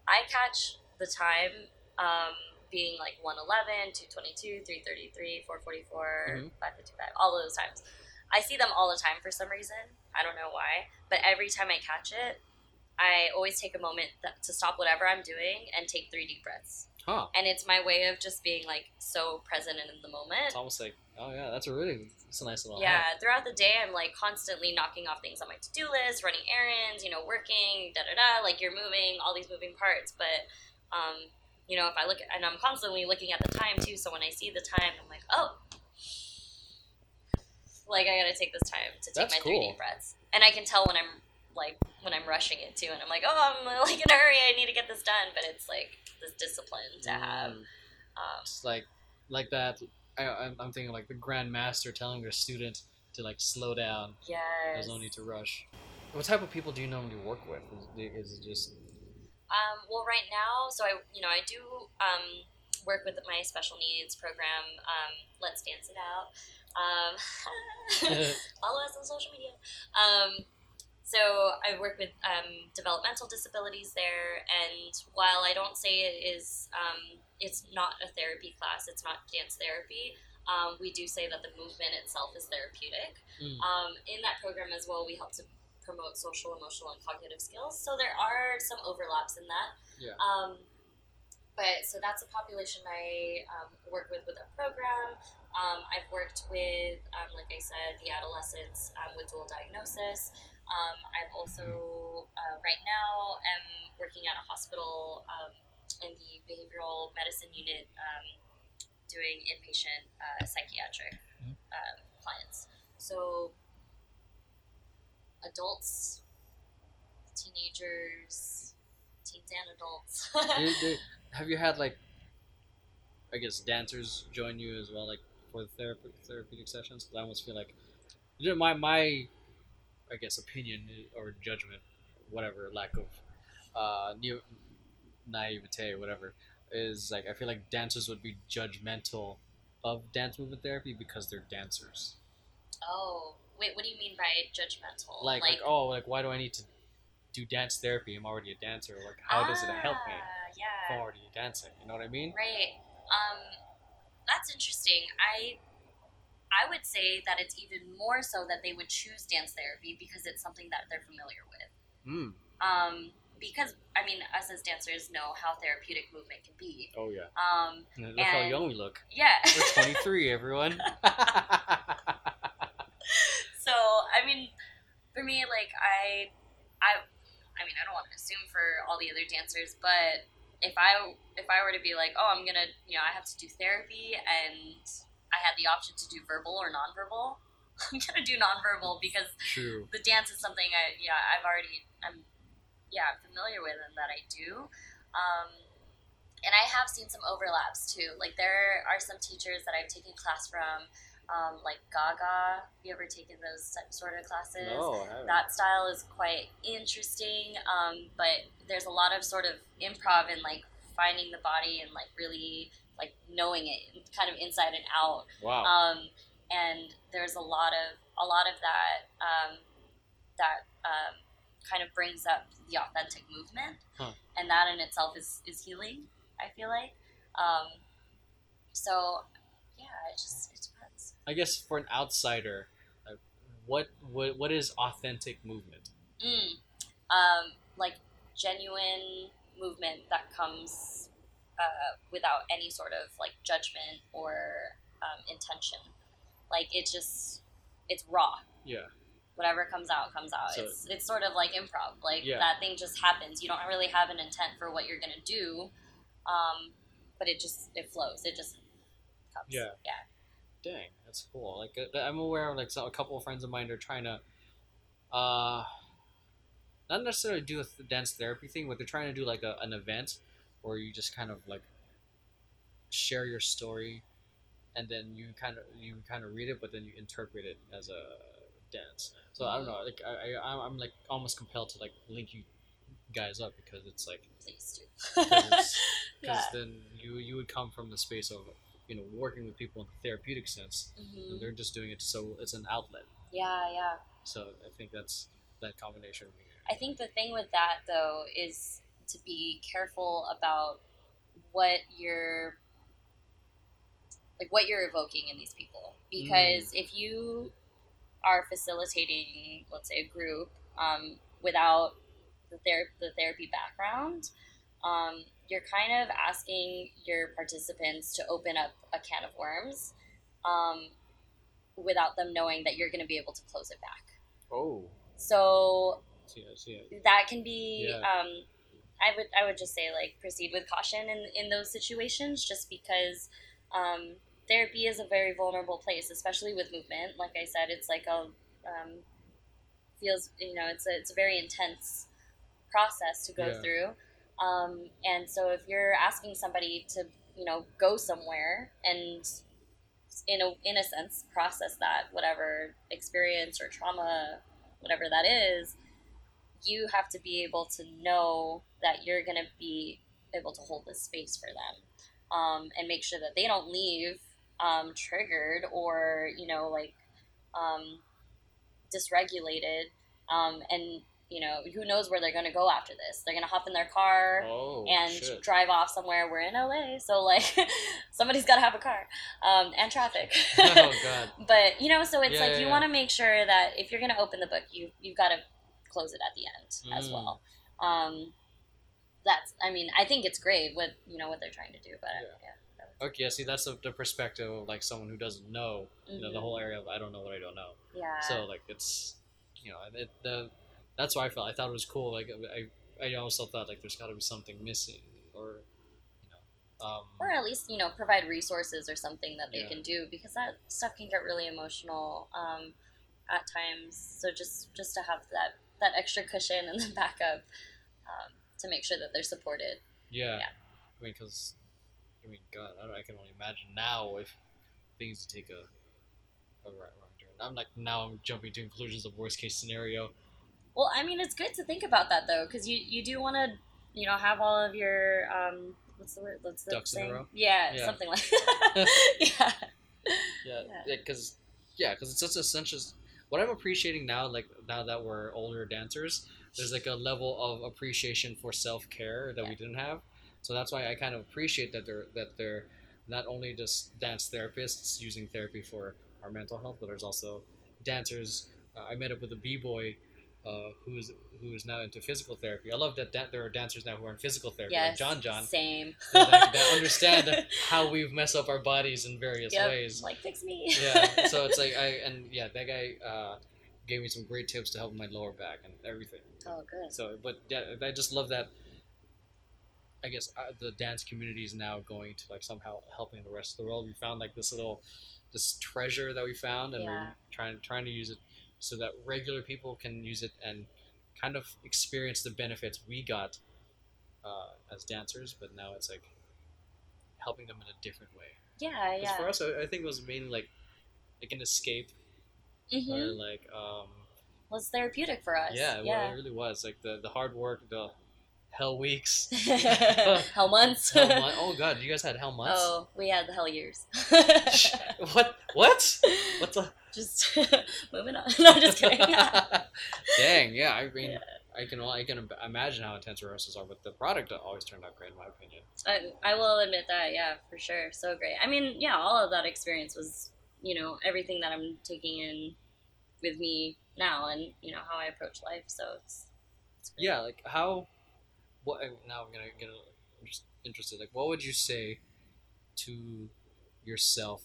I catch the time um, being like 111, 222, 333, 444,
Mhm.
555, all of those times. I see them all the time for some reason. I don't know why. But every time I catch it, I always take a moment th- to stop whatever I'm doing and take three deep breaths.
Huh.
And it's my way of just being like so present and in the moment.
It's almost like, oh yeah, that's a really, it's a nice little.
Yeah, throughout the day, I'm like constantly knocking off things on my to do list, running errands, you know, working, da da da. Like you're moving, all these moving parts. But, um, you know, if I look, at, and I'm constantly looking at the time too. So when I see the time, I'm like, oh, like I gotta take this time to take
That's
my three
cool.
deep breaths, and I can tell when I'm like when I'm rushing it too, and I'm like, oh, I'm like in a hurry, I need to get this done. But it's like this discipline to have.
Mm.
Um,
It's like, like that. I, I'm I'm thinking like the grandmaster telling their student to like slow down.
yes.
There's no need to rush. What type of people do you normally work with? Is, is it just
Um, well, right now, so I, you know, I do um, work with my special needs program. Um, Let's dance it out. Um, follow us on social media. Um, so I work with um, developmental disabilities there, and while I don't say it is, um, it's not a therapy class. It's not dance therapy. Um, we do say that the movement itself is therapeutic.
Mm.
Um, in that program as well, we help to promote social, emotional, and cognitive skills. So there are some overlaps in that.
Yeah.
Um, but so that's a population I um, work with with our program. Um, I've worked with, um, like I said, the adolescents um, with dual diagnosis. Um, I've also, uh, right now, am working at a hospital um, in the behavioral medicine unit um, doing inpatient uh, psychiatric
Mhm.
um, clients. So, adults, teenagers, teens and adults.
Have you had like, I guess dancers join you as well, like for the therapy, therapeutic sessions? 'Cause I almost feel like, my my, I guess opinion or judgment, whatever, lack of, uh, new, naivete, whatever, is like I feel like dancers would be judgmental of dance movement therapy because they're dancers.
Oh, wait, what do you mean by judgmental?
Like, like, oh, like why do I need to do dance therapy? I'm already a dancer. Like, how does it help me?
Ah,
if I'm
Yeah,
already dancing. You know what I mean?
right. Um, that's interesting. I I would say that it's even more so that they would choose dance therapy because it's something that they're familiar with.
Mm.
Um, because I mean, us as dancers know how therapeutic movement can be.
Oh yeah.
Um,
Look how young we look.
yeah.
We're 23, everyone.
so I mean, for me, like I, I, I mean, I don't want to assume for all the other dancers, but if I if I were to be like, oh, I'm gonna, you know, I have to do therapy, and I had the option to do verbal or nonverbal, I'm gonna do nonverbal because
True.
the dance is something I, yeah, I've already, I'm, yeah, I'm familiar with and that I do. Um, and I have seen some overlaps too. Like there are some teachers that I've taken class from um, like Gaga. You ever taken those sort of classes?
No.
That style is quite interesting, um, but there's a lot of sort of improv and like finding the body and like really like knowing it kind of inside and out.
wow.
Um, and there's a lot of a lot of that um, that um, kind of brings up the authentic movement,
Huh.
and that in itself is is healing. I feel like. Um, so, yeah, it just.
I guess for an outsider, what what what is authentic movement?
Mm. Um, like genuine movement that comes uh, without any sort of like judgment or um, intention. Like it just it's raw.
Yeah.
whatever comes out comes out.
So-
it's it's sort of like improv. Like
Yeah.
that thing just happens. You don't really have an intent for what you're gonna do, um, but it just it flows. It just comes.
Yeah.
yeah.
Dang, that's cool. Like uh, I'm aware of like so, a couple of friends of mine are trying to, uh, not necessarily do a th- dance therapy thing, but they're trying to do like a, an event where you just kind of like share your story, and then you kind of you kind of read it, but then you interpret it as a dance. So I don't know. Like I, I I'm- like almost compelled to like link you guys up because it's like
Please
because
do.
it's-
yeah.
then you you would come from the space of you know working with people in the therapeutic sense
Mhm.
and they're just doing it so it's an outlet
Yeah, yeah.
so i think that's that combination
I think the thing with that though is to be careful about what you're like what you're evoking in these people because if you are facilitating let's say a group um, without the, ther- the therapy background um, you're kind of asking your participants to open up a can of worms um, without them knowing that you're going to be able to close it back
oh
so
see, see it.
that can be
Yeah.
um i would i would just say like proceed with caution in in those situations just because um therapy is a very vulnerable place especially with movement like i said it's like a um feels you know it's a it's a very intense process to go
Yeah.
through um and so if you're asking somebody to you know go somewhere and in a in a sense process that whatever experience or trauma whatever that is you have to be able to know that you're going to be able to hold this space for them um, and make sure that they don't leave um, triggered or you know like um, dysregulated um, and you know who knows where they're going to go after this they're going to hop in their car
oh
and
shit.
drive off somewhere we're in la so like somebody's got to have a car um, and traffic
oh god
but you know so it's
Yeah,
like
yeah,
you
yeah.
want to make sure that if you're going to open the book you you've got to close it at the end as
Mm.
well um that's i mean i think it's great with you know what they're trying to do but
Yeah.
yeah,
okay yeah see that's the, the perspective of like someone who doesn't know you know the
Mhm.
whole area of i don't know what i don't know
yeah
so like it's you know it, the that's why i felt i thought it was cool like i i also thought like there's got to be something missing or you know um
or at least you know provide resources or something that they
Yeah.
can do because that stuff can get really emotional um, at times so just just to have that that extra cushion and the backup um, to make sure that they're supported
Yeah.
Yeah.
I mean, because, I mean, God, I, I can only imagine now if things take a, a right wrong turn. I'm like, now I'm jumping to conclusions of worst case scenario.
Well i mean it's good to think about that though because you you do want to you know have all of your um what's the word what's the
Ducks in a
saying?
row?
yeah,
Yeah.
something like yeah
Yeah.
Yeah.
Because, yeah, because it's such a essential. What I'm appreciating now, like, now that we're older dancers, there's like a level of appreciation for self care that we didn't have. So that's why I kind of appreciate that they're that they're not only just dance therapists using therapy for our mental health, but there's also dancers. Uh, I met up with a b boy uh, who's who is now into physical therapy. I love that da- there are dancers now who are in physical therapy, like John John,
same
that, that, that understand how we mess up our bodies in various
Yep.
ways.
like fix me
Yeah, so it's like I and yeah, that guy uh, gave me some great tips to help my lower back and everything.
oh good
So, but yeah, I just love that. I guess uh, the dance community is now going to like somehow helping the rest of the world. We found like this little, this treasure that we found, and
Yeah.
we're trying trying to use it so that regular people can use it and kind of experience the benefits we got uh, as dancers. But now it's like helping them in a different way.
yeah yeah
For us, I, I think it was mainly like like an escape
hmm
or like um
was therapeutic for us.
yeah, well,
yeah.
it really was like the the hard work the hell weeks
hell months.
hell month. oh god you guys had hell months
Oh, we had the hell years.
what what what the
just moving on. No, just kidding.
dang yeah i mean
Yeah.
i can i can imagine how intense rehearsals are but the product always turned out great in my opinion
I, I will admit that, yeah, for sure. So great. I mean, yeah, all of that experience was, you know, everything that I'm taking in with me now and, you know, how I approach life. So it's, it's
yeah like how what now i'm gonna get a little interest- interested like what would you say to yourself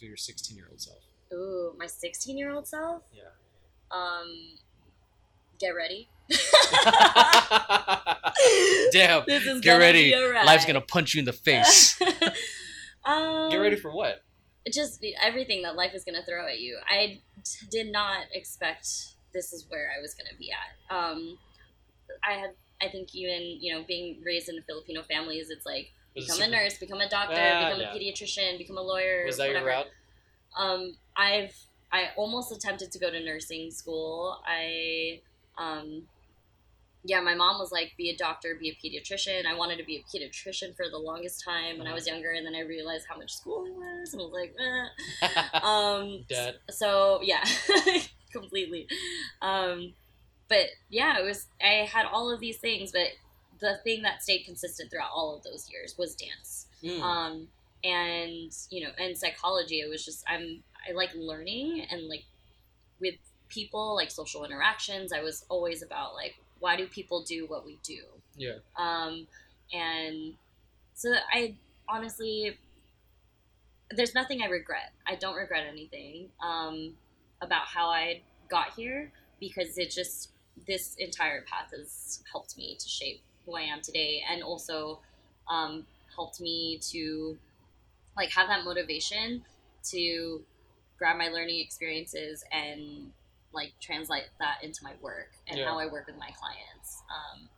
to your 16 year old self
Ooh, my 16 year old self?
yeah
Um, get ready.
damn
This is
get ready
a
life's gonna punch you in the face
um,
get ready for what
just everything that life is going to throw at you. I t- did not expect this is where I was going to be at. Um, I had, I think, even you know, being raised in a Filipino families, it's like
Was
become a
super-
nurse, become a doctor,
Ah,
become
yeah.
a pediatrician, become a lawyer.
was that your route
Um, I've I almost attempted to go to nursing school. I um, yeah, my mom was like, be a doctor, be a pediatrician. I wanted to be a pediatrician for the longest time when I was younger, and then I realized how much school it was, and I was like, eh. um,
Dead.
so yeah, completely. Um, but yeah, it was. I had all of these things, but the thing that stayed consistent throughout all of those years was dance.
Mm.
Um, and you know, and psychology. It was just I'm I like learning and like with people like social interactions. I was always about like why do people do what we do
yeah
um, and so I honestly, there's nothing I regret. I don't regret anything um, about how I got here because it just this entire path has helped me to shape who I am today, and also um, helped me to like have that motivation to grab my learning experiences and like translate that into my work and
Yeah.
how I work with my clients. Um,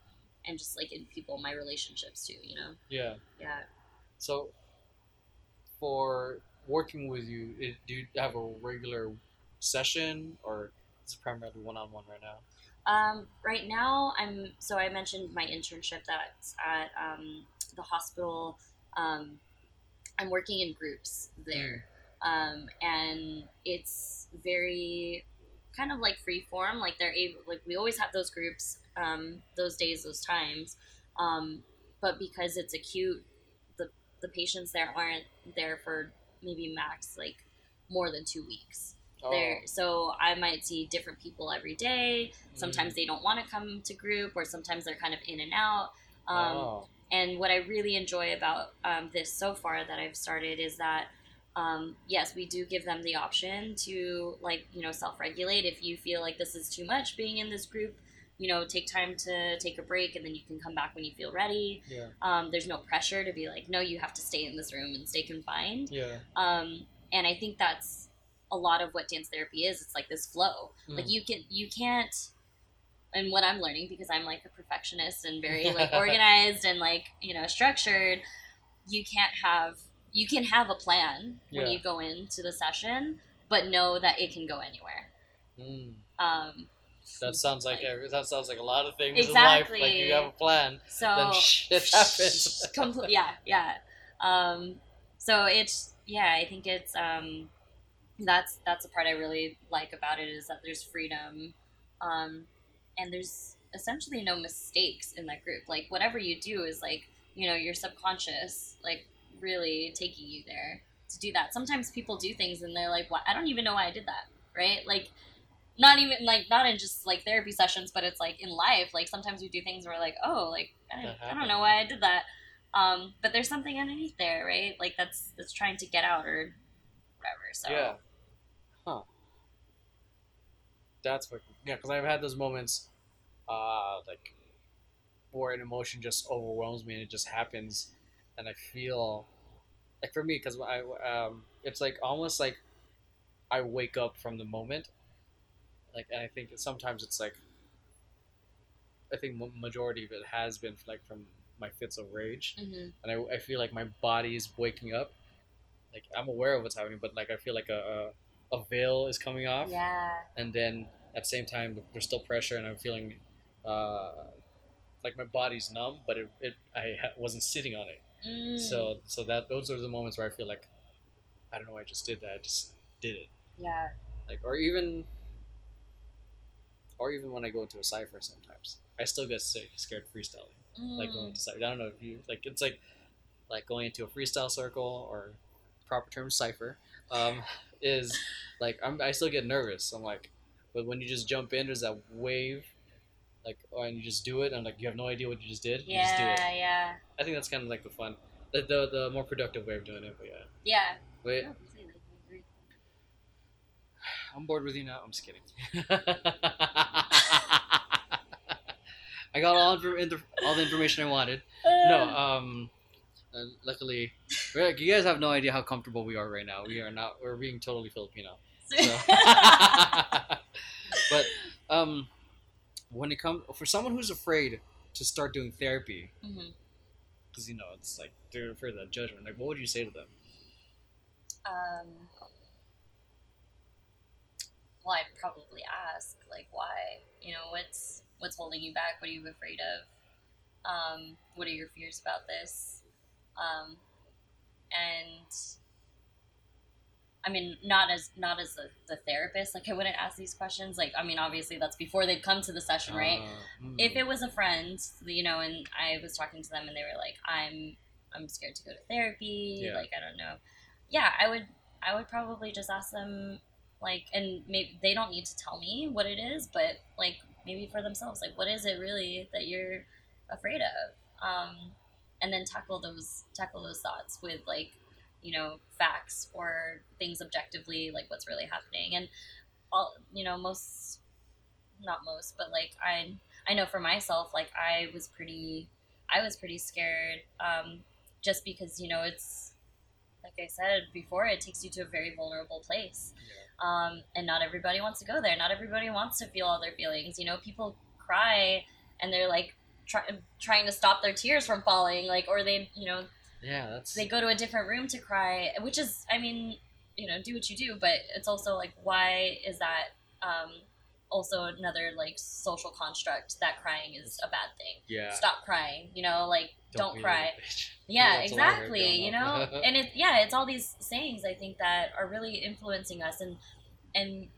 and just like in people, my relationships too, you know?
yeah
Yeah.
So, for working with you, it, do you have a regular session or is it primarily one on one right now?
Um, right now, I'm so I mentioned my internship that's at um, the hospital. Um, I'm working in groups there, um, and it's very kind of like free form. Like they're able, like we always have those groups, um, those days, those times, um, but because it's acute, the the patients there aren't there for maybe max like more than two weeks there. So i might see different people every day. Sometimes they don't want to come to group or sometimes they're kind of in and out. Um,
oh.
and what i really enjoy about um, this so far that i've started is that um, yes we do give them the option to like you know self-regulate. If you feel like this is too much being in this group you know take time to take a break and then you can come back when you feel ready.
Yeah,
um, there's no pressure to be like no you have to stay in this room and stay confined.
Yeah,
um, and I think that's a lot of what dance therapy is. It's like this flow.
Mm.
Like you can you can't. And what I'm learning because I'm like a perfectionist and very like organized and like you know structured, you can't have you can have a plan when you go into the session, but know that it can go anywhere.
Mm.
Um,
That sounds like
Like-
that sounds like a lot of things in life. Like
Exactly.
you have a plan,
so
then shit happens.
Comple- yeah, yeah. Um, so it's yeah, I think it's um, that's that's the part I really like about it is that there's freedom, um, and there's essentially no mistakes in that group. Like whatever you do is like you know your subconscious like really taking you there to do that. Sometimes people do things and they're like, "What? I don't even know why I did that." Right? Like not even like not in just like therapy sessions, but it's like in life. Like sometimes we do things where like, "Oh, like I, I don't know why I did that." Um, but there's something underneath there, right? Like that's that's trying to get out or whatever. So
Yeah. Huh. That's what. Yeah, because I've had those moments, uh, like, where an emotion just overwhelms me and it just happens, and I feel, like for me, because I um, it's like almost like, I wake up from the moment. Like, and I think sometimes it's like. I think majority of it has been like from my fits of rage
hmm
and I, I feel like my body is waking up like I'm aware of what's happening, but like I feel like a a, a veil is coming off,
Yeah.
and then at the same time there's still pressure, and I'm feeling uh, like my body's numb, but it, it I ha- wasn't sitting on it.
Mm.
So so that those are the moments where I feel like I don't know, I just did that. I just did it.
Yeah.
Like or even or even when I go into a cipher sometimes. I still get sick, scared freestyling. Like going
Mm.
into cipher. I don't know if you like it's like like going into a freestyle circle or proper term cipher. Um, is like I'm I still get nervous. I'm like but when you just jump in there's that wave like oh, and you just do it and like you have no idea what you just did. You just do it.
Yeah. Yeah.
I think that's kind of like the fun, the, the the more productive way of doing it. But yeah,
Yeah.
wait,
No.
I'm bored with you now. I'm just kidding. I got all the all the information I wanted. No, um, uh, luckily, we're like, you guys have no idea how comfortable we are right now. We are not. We're being totally Filipino. So. but um, when it comes for someone who's afraid to start doing therapy, because you know it's like they're afraid of that judgment. Like, what would you say to them?
Um, well, I'd probably ask, like, why? You know, what's what's holding you back? What are you afraid of? Um, what are your fears about this? Um, and I mean, not as not as the, the therapist. Like, I wouldn't ask these questions. Like, I mean, obviously, that's before they'd come to the session, right?
Uh, hmm.
if it was a friend, you know, and I was talking to them and they were like, I'm I'm scared to go to therapy,
Yeah.
like I don't know. Yeah, I would I would probably just ask them like and maybe they don't need to tell me what it is, but like maybe for themselves, like what is it really that you're afraid of? Um and then tackle those tackle those thoughts with like, you know, facts or things objectively, like what's really happening. And all you know, most not most, but like I I know for myself, like I was pretty, I was pretty scared, um, just because you know it's, like I said before, it takes you to a very vulnerable place, um, and not everybody wants to go there. Not everybody wants to feel all their feelings. You know, people cry and they're like try, trying to stop their tears from falling, like, or they, you know,
yeah, that's
they go to a different room to cry, which is, I mean, you know, do what you do, but it's also like, why is that? Um, also another like social construct that crying is a bad thing.
yeah.
Stop crying, you know, like don't,
a
cry. Yeah,
that's a lot of hair
exactly. You know, and it yeah, it's all these sayings I think that are really influencing us, and and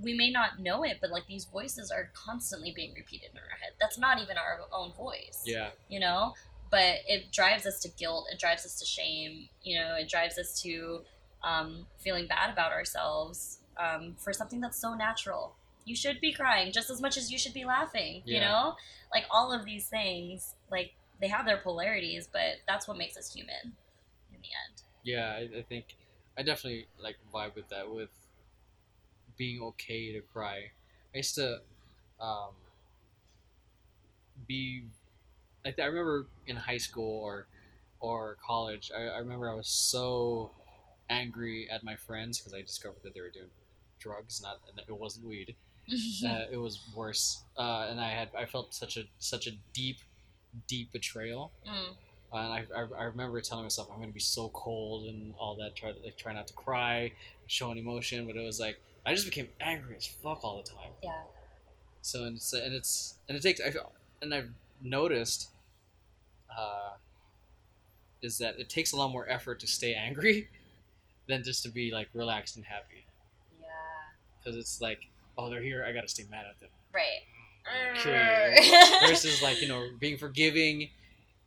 we may not know it, but like these voices are constantly being repeated in our head. That's not even our own voice.
yeah,
You know, but it drives us to guilt. It drives us to shame. You know, it drives us to um, feeling bad about ourselves um, for something that's so natural. You should be crying just as much as you should be laughing. You know, like all of these things, like they have their polarities, but that's what makes us human in the end.
yeah. I, I think I definitely like vibe with that with being okay to cry. I used to um, be. I, th- I remember in high school or or college. I, I remember I was so angry at my friends because I discovered that they were doing drugs. Not and it wasn't weed. uh, it was worse, uh, and I had I felt such a such a deep, deep betrayal.
Mm.
And I, I, I remember telling myself I'm gonna be so cold and all that. Try to like try not to cry, show an emotion, but it was like I just became angry as fuck all the time.
Yeah.
So and it's and it's and it takes I and I've noticed, uh, is that it takes a lot more effort to stay angry, than just to be like relaxed and happy.
Yeah.
Because it's like oh they're here I gotta stay mad at them.
Right.
Kill versus like you know being forgiving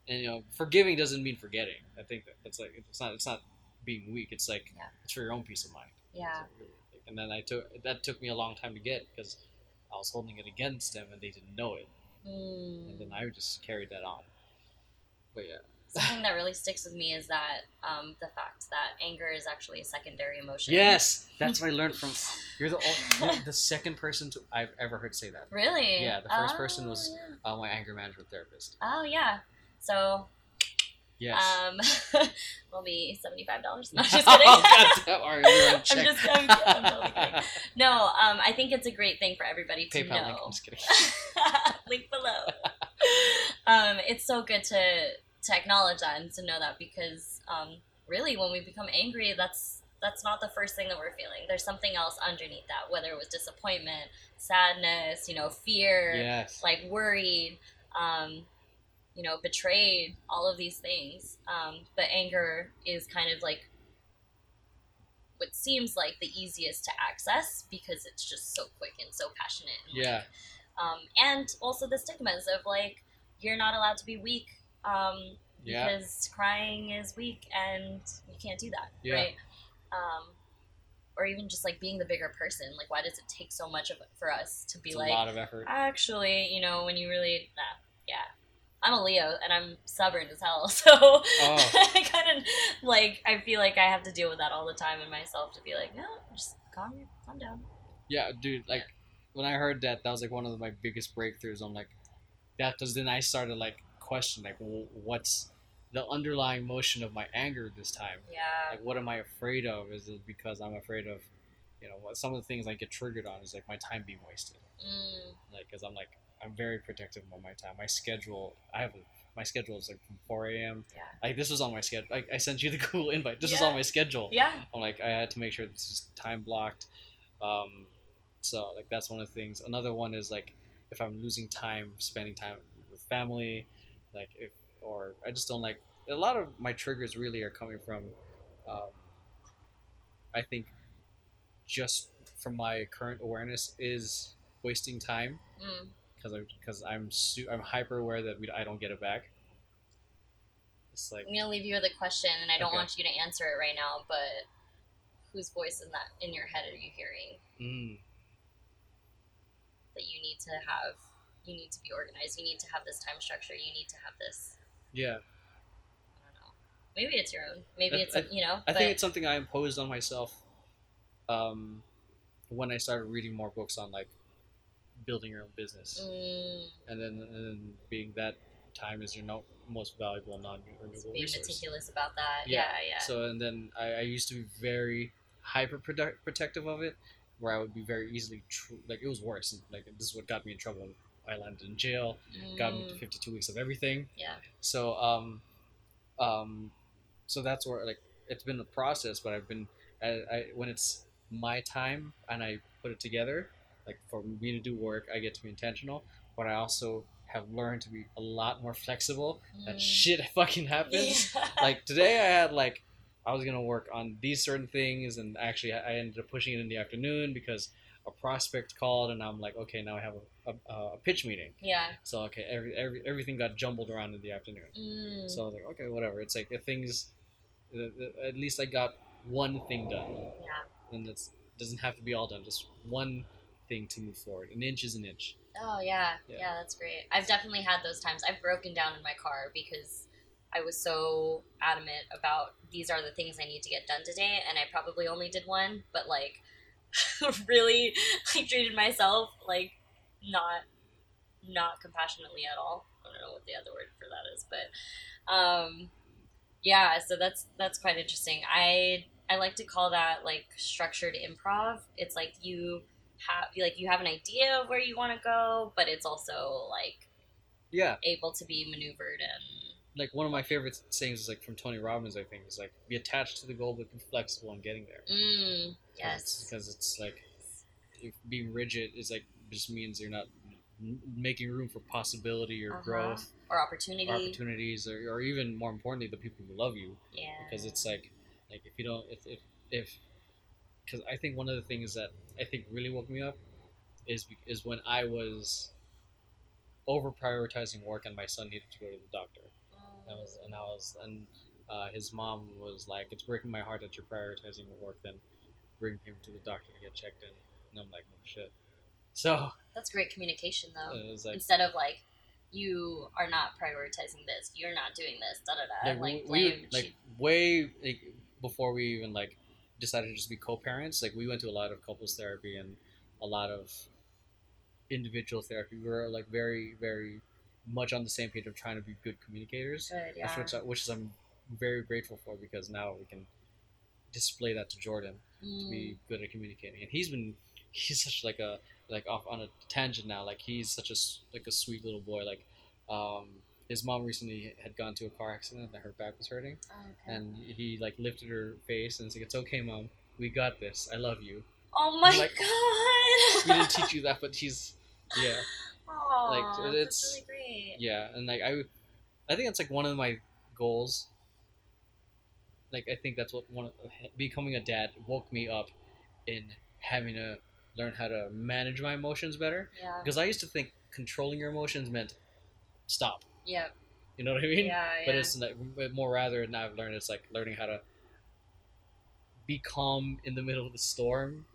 and you know forgiving doesn't mean forgetting i think that that's like it's not it's not being weak it's like
Yeah.
it's for your own peace of mind
yeah.
Really, and then i took that took me a long time to get because i was holding it against them and they didn't know it and then
Mm.
i just carried that on but yeah
Something that really sticks with me is that um, the fact that anger is actually a secondary emotion.
yes that's what i learned from you're the the second person to i've ever heard say that
Really?
Yeah, the first person was-
Oh, yeah.
uh, my anger management therapist
Oh yeah. So
yes
um, will be seventy five dollars. No, just kidding.
oh, God damn, all right, you're on
I'm just I'm, I'm totally kidding. No, um, I think it's a great thing for everybody to
PayPal
know.
link. I'm just kidding.
link below. um, it's so good to to acknowledge that and to know that because um, really when we become angry that's that's not the first thing that we're feeling there's something else underneath that whether it was disappointment sadness you know fear
Yes.
like worried um, you know betrayed all of these things um, but anger is kind of like what seems like the easiest to access because it's just so quick and so passionate and like,
yeah.
um, and also the stigmas of like you're not allowed to be weak um,
Yeah.
because crying is weak and you can't do that
Yeah.
right um, or even just like being the bigger person like why does it take so much of it for us to be
It's
like
a lot of effort.
actually you know when you really nah, yeah i'm a leo and i'm stubborn as hell so
Oh.
i kind of like i feel like i have to deal with that all the time in myself to be like no just calm calm down
Yeah, dude. Like when I heard that, that was like one of my biggest breakthroughs. I'm like, that because then I started like question like, w- what's the underlying motion of my anger this time?
yeah
Like, what am I afraid of? Is it because I'm afraid of, you know, what some of the things I get triggered on is like my time being wasted.
mm,
Like, because I'm like, I'm very protective of my time. My schedule, I have. A, my schedule is like from 4 a.m.
yeah
Like this was on my schedule. Like I sent you the Google invite. This was
Yeah.
on my schedule.
yeah
I'm like I had to make sure this is time blocked. Um, so like that's one of the things. Another one is like if I'm losing time spending time with family, like if or I just don't like a lot of my triggers really are coming from. Um, I think just from my current awareness is wasting time
mm.
Because I because I'm su- I'm hyper aware that we, I don't get it back. It's like
i'm gonna leave you with a question and i don't
Okay.
want you to answer it right now but whose voice in that in your head are you hearing
mm,
that you need to have you need to be organized you need to have this time structure you need to have this
yeah.
i don't know maybe it's your own maybe
I-
it's
I-
you know
I
but
think it's something I imposed on myself um, when I started reading more books on like building your own business,
mm,
and then and then being that time is your no, most valuable non-renewable
being
resource.
meticulous about that
Yeah.
yeah yeah,
So and then I, I used to be very hyper protective of it, where I would be very easily tr- like it was worse. Like this is what got me in trouble. I landed in jail, got me to
Mm,
52 weeks of everything.
yeah
So um, um, so that's where like it's been a process, but I've been I, I when it's my time and I put it together, like for me to do work, I get to be intentional, but I also have learned to be a lot more flexible. That
Mm.
shit fucking happens.
Yeah.
Like today, I had like I was gonna work on these certain things, and actually I ended up pushing it in the afternoon because a prospect called, and I'm like, okay, now I have a, a, a pitch meeting.
yeah
So okay, every, every everything got jumbled around in the afternoon.
Mm,
So I was like, okay, whatever. It's like if things, the- the- at least I got one thing done,
yeah
and it doesn't have to be all done. Just one thing to move forward. An inch is an inch.
Oh yeah,
Yeah.
yeah, that's great. I've definitely had those times. I've broken down in my car because I was so adamant about these are the things I need to get done today, and I probably only did one, but like really like treated myself like not not compassionately at all. I don't know what the other word for that is, but um yeah, so that's that's quite interesting. I I like to call that like structured improv. It's like you have like you have an idea of where you want to go, but it's also like
Yeah,
able to be maneuvered and
like one of my favorite sayings is like from Tony Robbins. I think is like be attached to the goal, but be flexible in getting there.
mm, yes,
because it's like if being rigid is like just means you're not making room for possibility or
Uh-huh.
growth,
or opportunity.
or opportunities, or, or even more importantly, the people who love you.
Yeah,
because it's like like if you don't if if if because I think one of the things that I think really woke me up is is when I was over prioritizing work and my son needed to go to the doctor. Was and I was and uh, his mom was like, "It's breaking my heart that you're prioritizing work. Then bring him to the doctor to get checked in." And I'm like, "No shit." So
That's great communication though.
like,
Instead of like you are not prioritizing this, you're not doing this, da da da.
like,
Like, blame.
we like way like before we even like decided to just be co-parents. Like we went to a lot of couples therapy and a lot of individual therapy. We were like very very much on the same page of trying to be good communicators
good, yeah.
which, which, which is i'm very grateful for because now we can display that to jordan to
Mm,
be good at communicating. And he's been he's such like a like off on a tangent now. Like he's such a like a sweet little boy. Like um his mom recently had gone to a car accident that her back was hurting,
Oh, okay.
and he like lifted her face and was like, "It's okay, mom. We got this. I love you.
oh my
like,
god.
We didn't teach you that, but he's yeah,
Aw,
like,
that's
it's-
really great.
yeah." And like I, I think that's like one of my goals. Like I think that's what one of, becoming a dad woke me up in having to learn how to manage my emotions better.
Yeah.
Because I used to think controlling your emotions meant stop.
Yeah.
You know what I mean?
Yeah. yeah.
But it's like more rather now I've learned it's like learning how to be calm in the middle of the storm,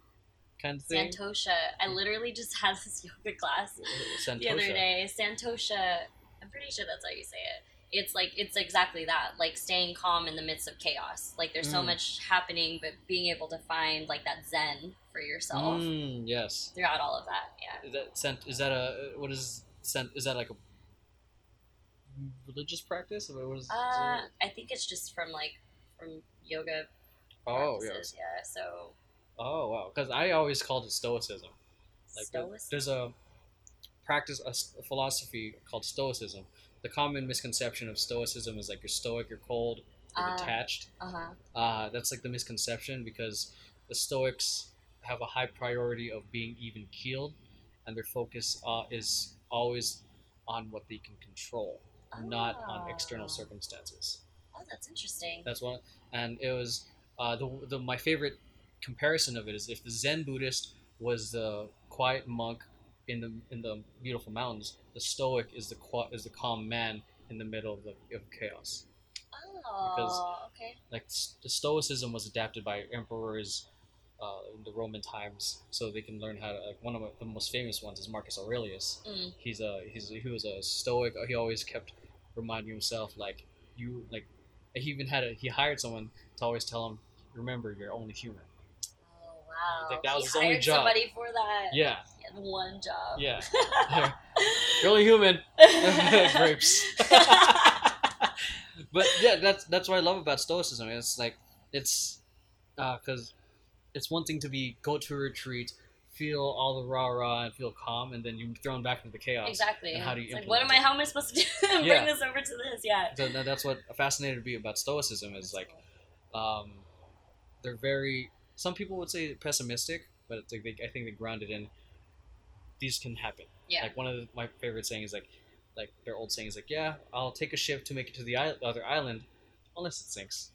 kind of thing.
Santosha. I literally just had this yoga class
Santosha.
the other day. Santosha. I'm pretty sure that's how you say it. It's like it's exactly that, like staying calm in the midst of chaos. Like there's so
Mm.
much happening, but being able to find like that zen for yourself
Mm, yes.
throughout all of that. Yeah.
Is that sent? Is that a what is sent? Is that like a religious practice? Or What is?
Uh, I think it's just from like from yoga
oh
practices.
yes.
Yeah. So
Oh wow. Because I always called it stoicism. Like there-
Stoic-
there's a practice, a philosophy called stoicism. The common misconception of stoicism is like you're stoic, you're cold, you're
Ah.
detached.
Uh huh.
Uh, that's like the misconception because the Stoics have a high priority of being even keeled, and their focus uh, is always on what they can control, not on external
Oh.
circumstances.
Oh, that's interesting.
That's one, and it was uh, the, the my favorite comparison of it is if the Zen Buddhist was the quiet monk in the in the beautiful mountains, the Stoic is the qua- is the calm man in the middle of the of chaos
Oh, okay.
like the stoicism was adapted by emperors uh, in the roman times so they can learn how to like one of the most famous ones is marcus aurelius
Mm.
he's a he's he was a stoic he always kept reminding himself like you like he even had a he hired someone to always tell him remember you're only human
Oh wow.
Like, that was
he
his only job.
somebody for that.
yeah
one job.
yeah you're only human grapes but yeah that's that's what i love about stoicism it's like it's because it's one thing to be go to a retreat feel all the rah rah and feel calm and then you're thrown back into the chaos
Exactly.
And how do you
like, what am I? How am I supposed to do? Bring
Yeah.
this over to this? Yeah.
so that's what fascinated me about stoicism is like um, they're very some people would say pessimistic but it's like they, i think they grounded in these can happen
Yeah.
like one of the, my favorite sayings is like like their old saying is like yeah i'll take a ship to make it to the isle- other island unless it sinks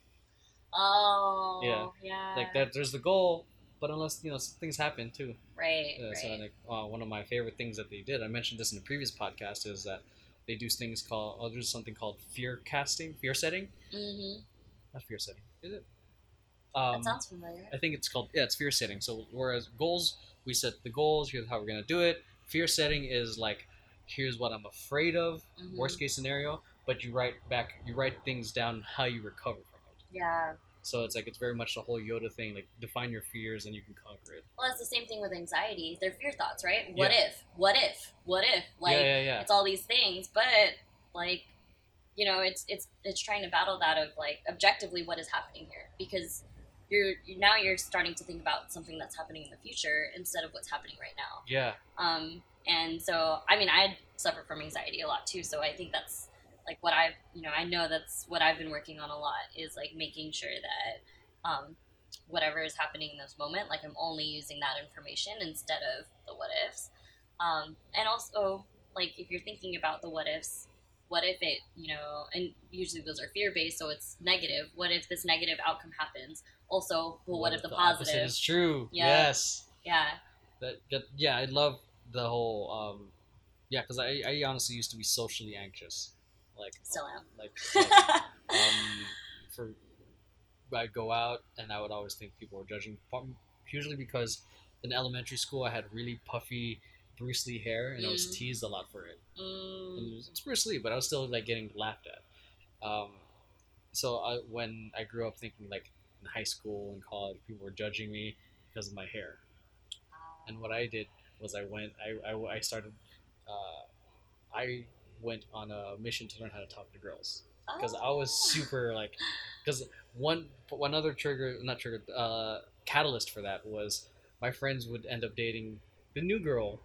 oh.
Yeah.
Yeah.
like that there's the goal but unless you know things happen too
Right. Right.
so like uh, one of my favorite things that they did i mentioned this in a previous podcast is that they do things called oh, there's something called fear casting fear setting
mm-hmm.
not fear setting is it um,
that sounds familiar.
I think it's called yeah, it's fear setting. So whereas goals, we set the goals. Here's how we're gonna do it. Fear setting is like, here's what I'm afraid of.
Mhm.
Worst case scenario, but you write back, you write things down how you recover.
Yeah.
So it's like it's very much the whole Yoda thing. Like define your fears and you can conquer it.
Well, it's the same thing with anxiety. They're fear thoughts, right? What
Yeah.
if? What if? What if? Like
yeah, yeah, yeah.
it's all these things, but like you know, it's it's it's trying to battle that of like objectively what is happening here because you're you- now you're starting to think about something that's happening in the future instead of what's happening right now.
Yeah,
Um, and so, I mean, I suffer from anxiety a lot too. So I think that's like what I've, you know, I know that's what I've been working on a lot is like making sure that um, whatever is happening in this moment, like I'm only using that information instead of the what ifs. Um, and also, like if you're thinking about the what ifs, what if it, you know, and usually those are fear based, so it's negative. What if this negative outcome happens? Also, well, what, if the,
opposite
positive?
is true?
Yeah.
Yes.
Yeah.
That, that yeah, I love the whole um, yeah, because I I honestly used to be socially anxious, like
Still am.
like, like um, for I'd go out and I would always think people were judging. um, Usually because in elementary school I had really puffy Bruce Lee hair and I was
Mm.
teased a lot for it.
Mm.
And it it's Bruce Lee, but I was still like getting laughed at. Um, so I, when I grew up thinking like in high school and college, people were judging me because of my hair. And what I did was I went, I, I, I started, uh, I went on a mission to learn how to talk to girls because I was
Oh.
super like, because one one other trigger, not trigger, uh, catalyst for that was my friends would end up dating the new girl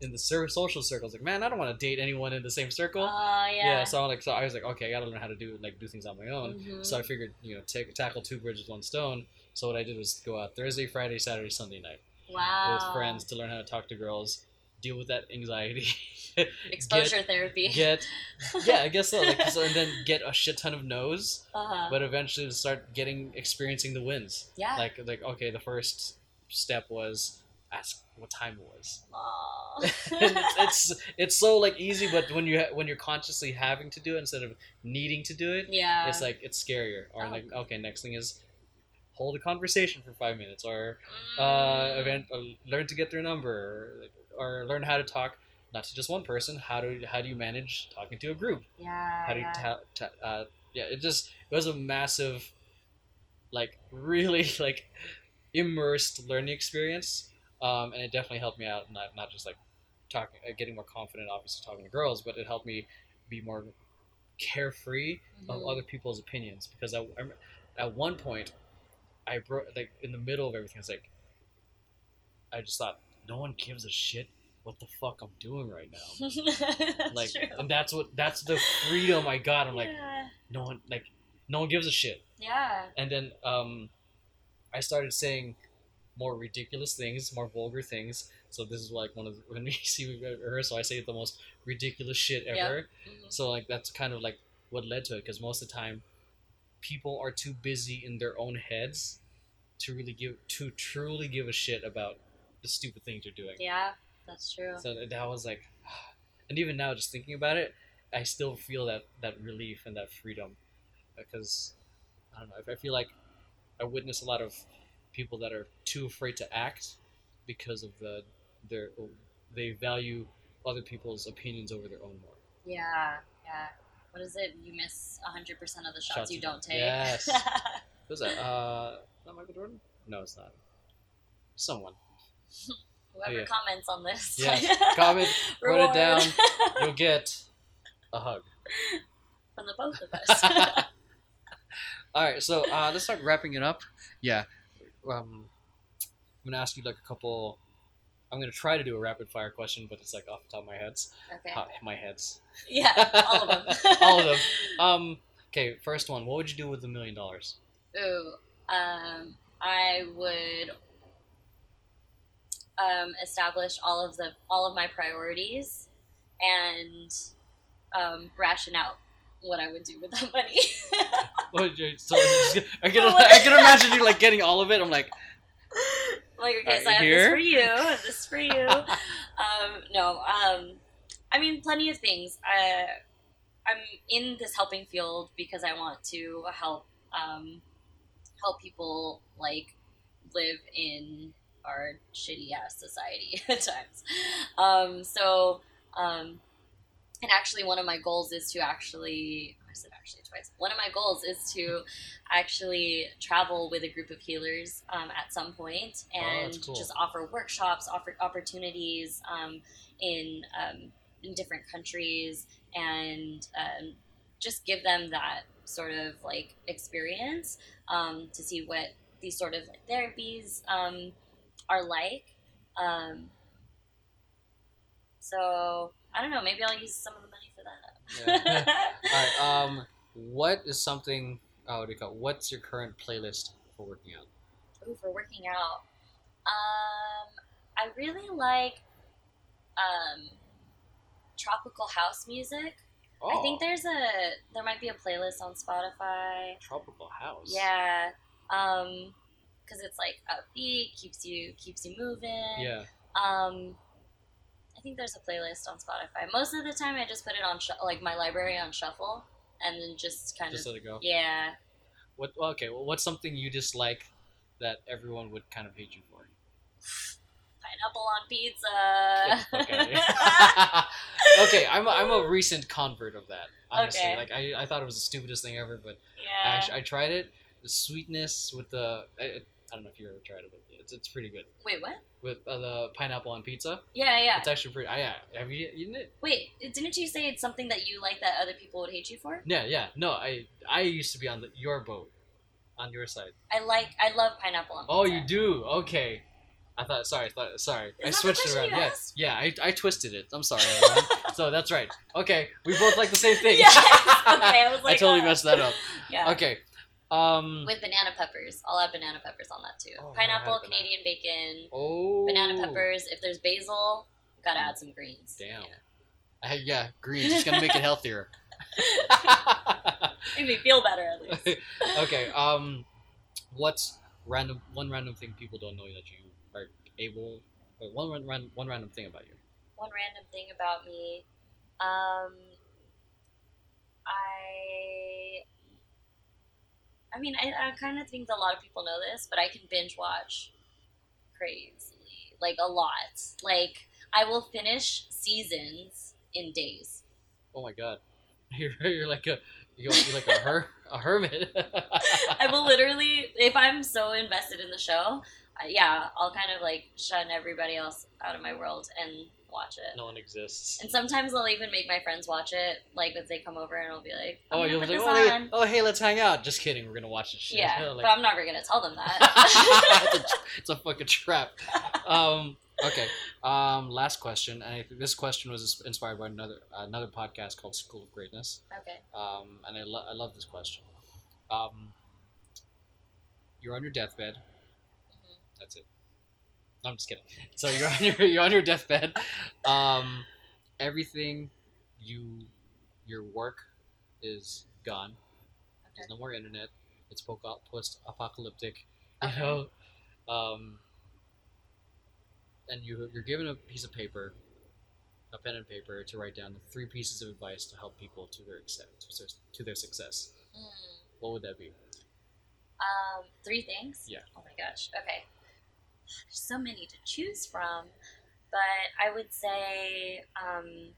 in the social circles. Like, man, I don't want to date anyone in the same circle.
Oh yeah.
so I'm like, so I was like, okay, I gotta learn how to do like do things on my own.
Mhm.
So I figured, you know, take tackle two birds with one stone. So what I did was go out Thursday, Friday, Saturday, Sunday night
wow.
with friends to learn how to talk to girls, deal with that anxiety,
Exposure therapy.
get yeah, I guess so. Like, so and then get a shit ton of no's,
uh-huh.
but eventually start getting experiencing the wins.
yeah.
Like like okay, the first step was ask what time it was. It's, it's it's so like easy, but when you ha- when you're consciously having to do it instead of needing to do it,
yeah.
it's like it's scarier. Or
Oh.
like okay, next thing is hold a conversation for five minutes, or uh,
Mm.
event, uh, learn to get their number, or, or learn how to talk not to just one person. How do how do you manage talking to a group?
Yeah.
How do you
yeah.
ta- ta- uh, yeah? It just it was a massive, like really like immersed learning experience, um, and it definitely helped me out. Not not just like talking, uh, getting more confident, obviously talking to girls, but it helped me be more carefree of
Mhm.
other people's opinions because I, I at one point I broke like in the middle of everything. I was like I just thought no one gives a shit what the fuck I'm doing right now.
That's
Like,
true.
and that's what that's the freedom I got. I'm like no one like no one gives a shit.
yeah.
And then um, I started saying more ridiculous things, more vulgar things. So this is like one of the, when we see her, so I say the most ridiculous shit ever.
Mhm.
So like that's kind of like what led to it because most of the time, people are too busy in their own heads to really give to truly give a shit about the stupid things you're doing.
Yeah, that's true.
So that was like, and even now, just thinking about it, I still feel that that relief and that freedom, because I don't know. If I feel like I witness a lot of people that are too afraid to act because of the their they value other people's opinions over their own more.
Yeah, yeah. What is it? You miss 100% of the shots,
Shots
you don't take.
yes. Who's that? Uh, that Michael Jordan? No, it's not. Someone.
Whoever
yeah.
comments on this.
Yes. Comment, put it down. You'll get a hug.
From the both of us.
All right, so uh, let's start wrapping it up. Yeah, um, I'm gonna ask you like a couple. I'm gonna try to do a rapid fire question, but it's like off the top of my heads.
okay.
Uh, my heads.
Yeah, all of them.
All of them. Um, okay, first one. What would you do with a million dollars?
Ooh, um, I would um, establish all of the all of my priorities and um, ration out what I would do with that money.
What would you- so I can I can imagine you like getting all of it. I'm like,
like, okay, so I have
here.
this for you, this for you. um, no, um, I mean, plenty of things. I, I'm in this helping field because I want to help um, help people like live in our shitty ass society at times. Um, so, um, and actually, one of my goals is to actually. I said actually twice. One of my goals is to actually travel with a group of healers um, at some point
Oh,
and
cool.
just offer workshops, offer opportunities um, in um, in different countries, and um, just give them that sort of like experience um, to see what these sort of like, therapies um, are like. Um, so I don't know. Maybe I'll use some of the money for that.
Yeah. all right. Um, what is something? Oh, what do you call? It? What's your current playlist for working out?
Ooh, for working out. Um, I really like um, tropical house music.
Oh,
I think there's a there might be a playlist on Spotify.
tropical house.
Yeah, um, because it's like upbeat, keeps you keeps you moving.
Yeah.
Um, I think there's a playlist on Spotify. Most of the time, I just put it on sh- like my library on shuffle, and then just kind
Just
of
let it go.
yeah.
What? well, Okay. Well, what's something you dislike that everyone would kind of hate you for?
Pineapple on pizza.
Get the fuck outta here. okay, I'm a, I'm a recent convert of that. Honestly,
Okay.
like I, I thought it was the stupidest thing ever, but I,
yeah.
actually, I tried it. The sweetness with the I, I don't know if you ever tried it, but it's, it's pretty good
Wait, what?
with uh, the pineapple on pizza.
Yeah, yeah.
It's actually pretty. I yeah. Have you eaten it?
Wait, didn't you say it's something that you like that other people would hate you for?
Yeah, yeah. No, I I used to be on the, your boat, on your side.
I like, I love pineapple on pizza.
Oh, you do? Okay. I thought. Sorry, thought. Sorry,
Is
I switched it around.
Yes,
Yeah, yeah. I, I twisted it. I'm sorry. so that's right. Okay, we both like the same thing.
Yes. Okay, I was like, I
totally
uh,
messed that up.
Yeah.
Okay. Um.
With banana peppers. I'll add banana peppers on that too.
Oh,
Pineapple. Canadian bacon,
Oh.
banana peppers. If there's basil, gotta add some greens.
Damn.
Yeah.
I, yeah, greens. It's gonna make it healthier.
Made me feel better at least.
okay. Um, what's random? One random thing people don't know that you are able. Wait, one ran- ran- one random thing about you.
One random thing about me. Um, I. I mean, I, I kind of think a lot of people know this, but I can binge watch crazily. Like, a lot. Like, I will finish seasons in days.
Oh my god, you're, you're like a you're, you're like a her a hermit.
I will literally, if I'm so invested in the show, yeah, I'll kind of like shun everybody else out of my world and watch it.
no one exists.
And sometimes I'll even make my friends watch it, like if they come over and I'll be like,
Oh, you'll like, oh hey, oh hey, let's hang out. Just kidding. We're gonna watch this shit.
Yeah,
Like-
but I'm never gonna tell them that.
it's, a, it's a fucking trap. Um, okay. Um, last question, and I this question was inspired by another another podcast called School of Greatness.
okay.
Um, and I, lo- I love this question. Um, you're on your deathbed.
Mhm.
That's it. I'm just kidding. So you're on your you're on your deathbed. Um, everything you your work is gone. There's no more internet. It's post apocalyptic. You know, um, and you you're given a piece of paper, a pen and paper to write down three pieces of advice to help people to their accept to their, to their success.
Mm.
What would that be?
Um, three things.
Yeah.
Oh my gosh. Okay. There's so many to choose from, but I would say, um,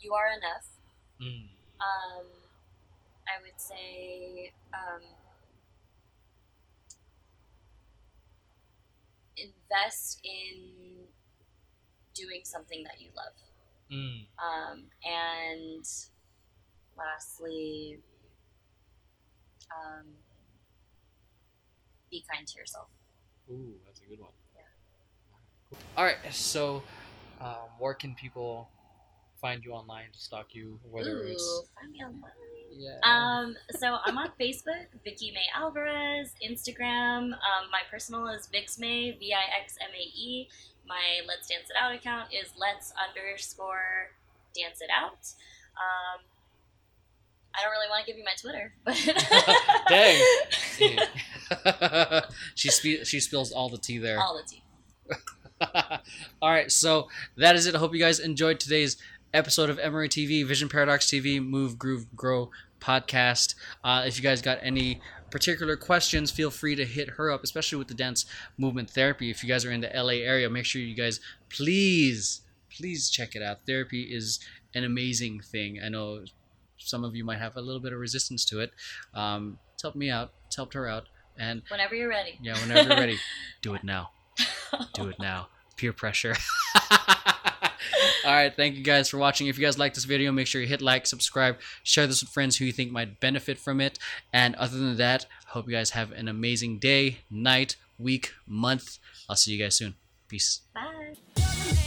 you are enough.
Mm.
Um, I would say um, invest in doing something that you love.
Mm.
Um, and lastly, um, be kind to yourself.
Ooh, that's a good one.
Yeah.
All right. So, um, where can people find you online to stalk you? Whether
Ooh,
it's
find me online.
yeah.
Um, so I'm on Facebook, Vicky May Alvarez, Instagram. Um, my personal is Vix Vixmae, V I X M A E. My Let's Dance It Out account is Let's underscore Dance It Out. Um, I don't really want to give you my Twitter, but
Dang. she spe- she spills all the tea there.
all the tea.
All right, so that is it. I hope you guys enjoyed today's episode of Emory TV, Vision Paradox TV, Move, Groove, Grow podcast. Uh, if you guys got any particular questions, feel free to hit her up, especially with the dance movement therapy. If you guys are in the LA area, make sure you guys please, please check it out. Therapy is an amazing thing. I know some of you might have a little bit of resistance to it. Um, it's helped me out. It's helped her out. And
Whenever you're ready.
yeah, whenever you're ready, do it now. Do it now. Peer pressure. All right, thank you guys for watching. If you guys like this video, make sure you hit like, subscribe, share this with friends who you think might benefit from it. And other than that, hope you guys have an amazing day, night, week, month. I'll see you guys soon. Peace.
Bye.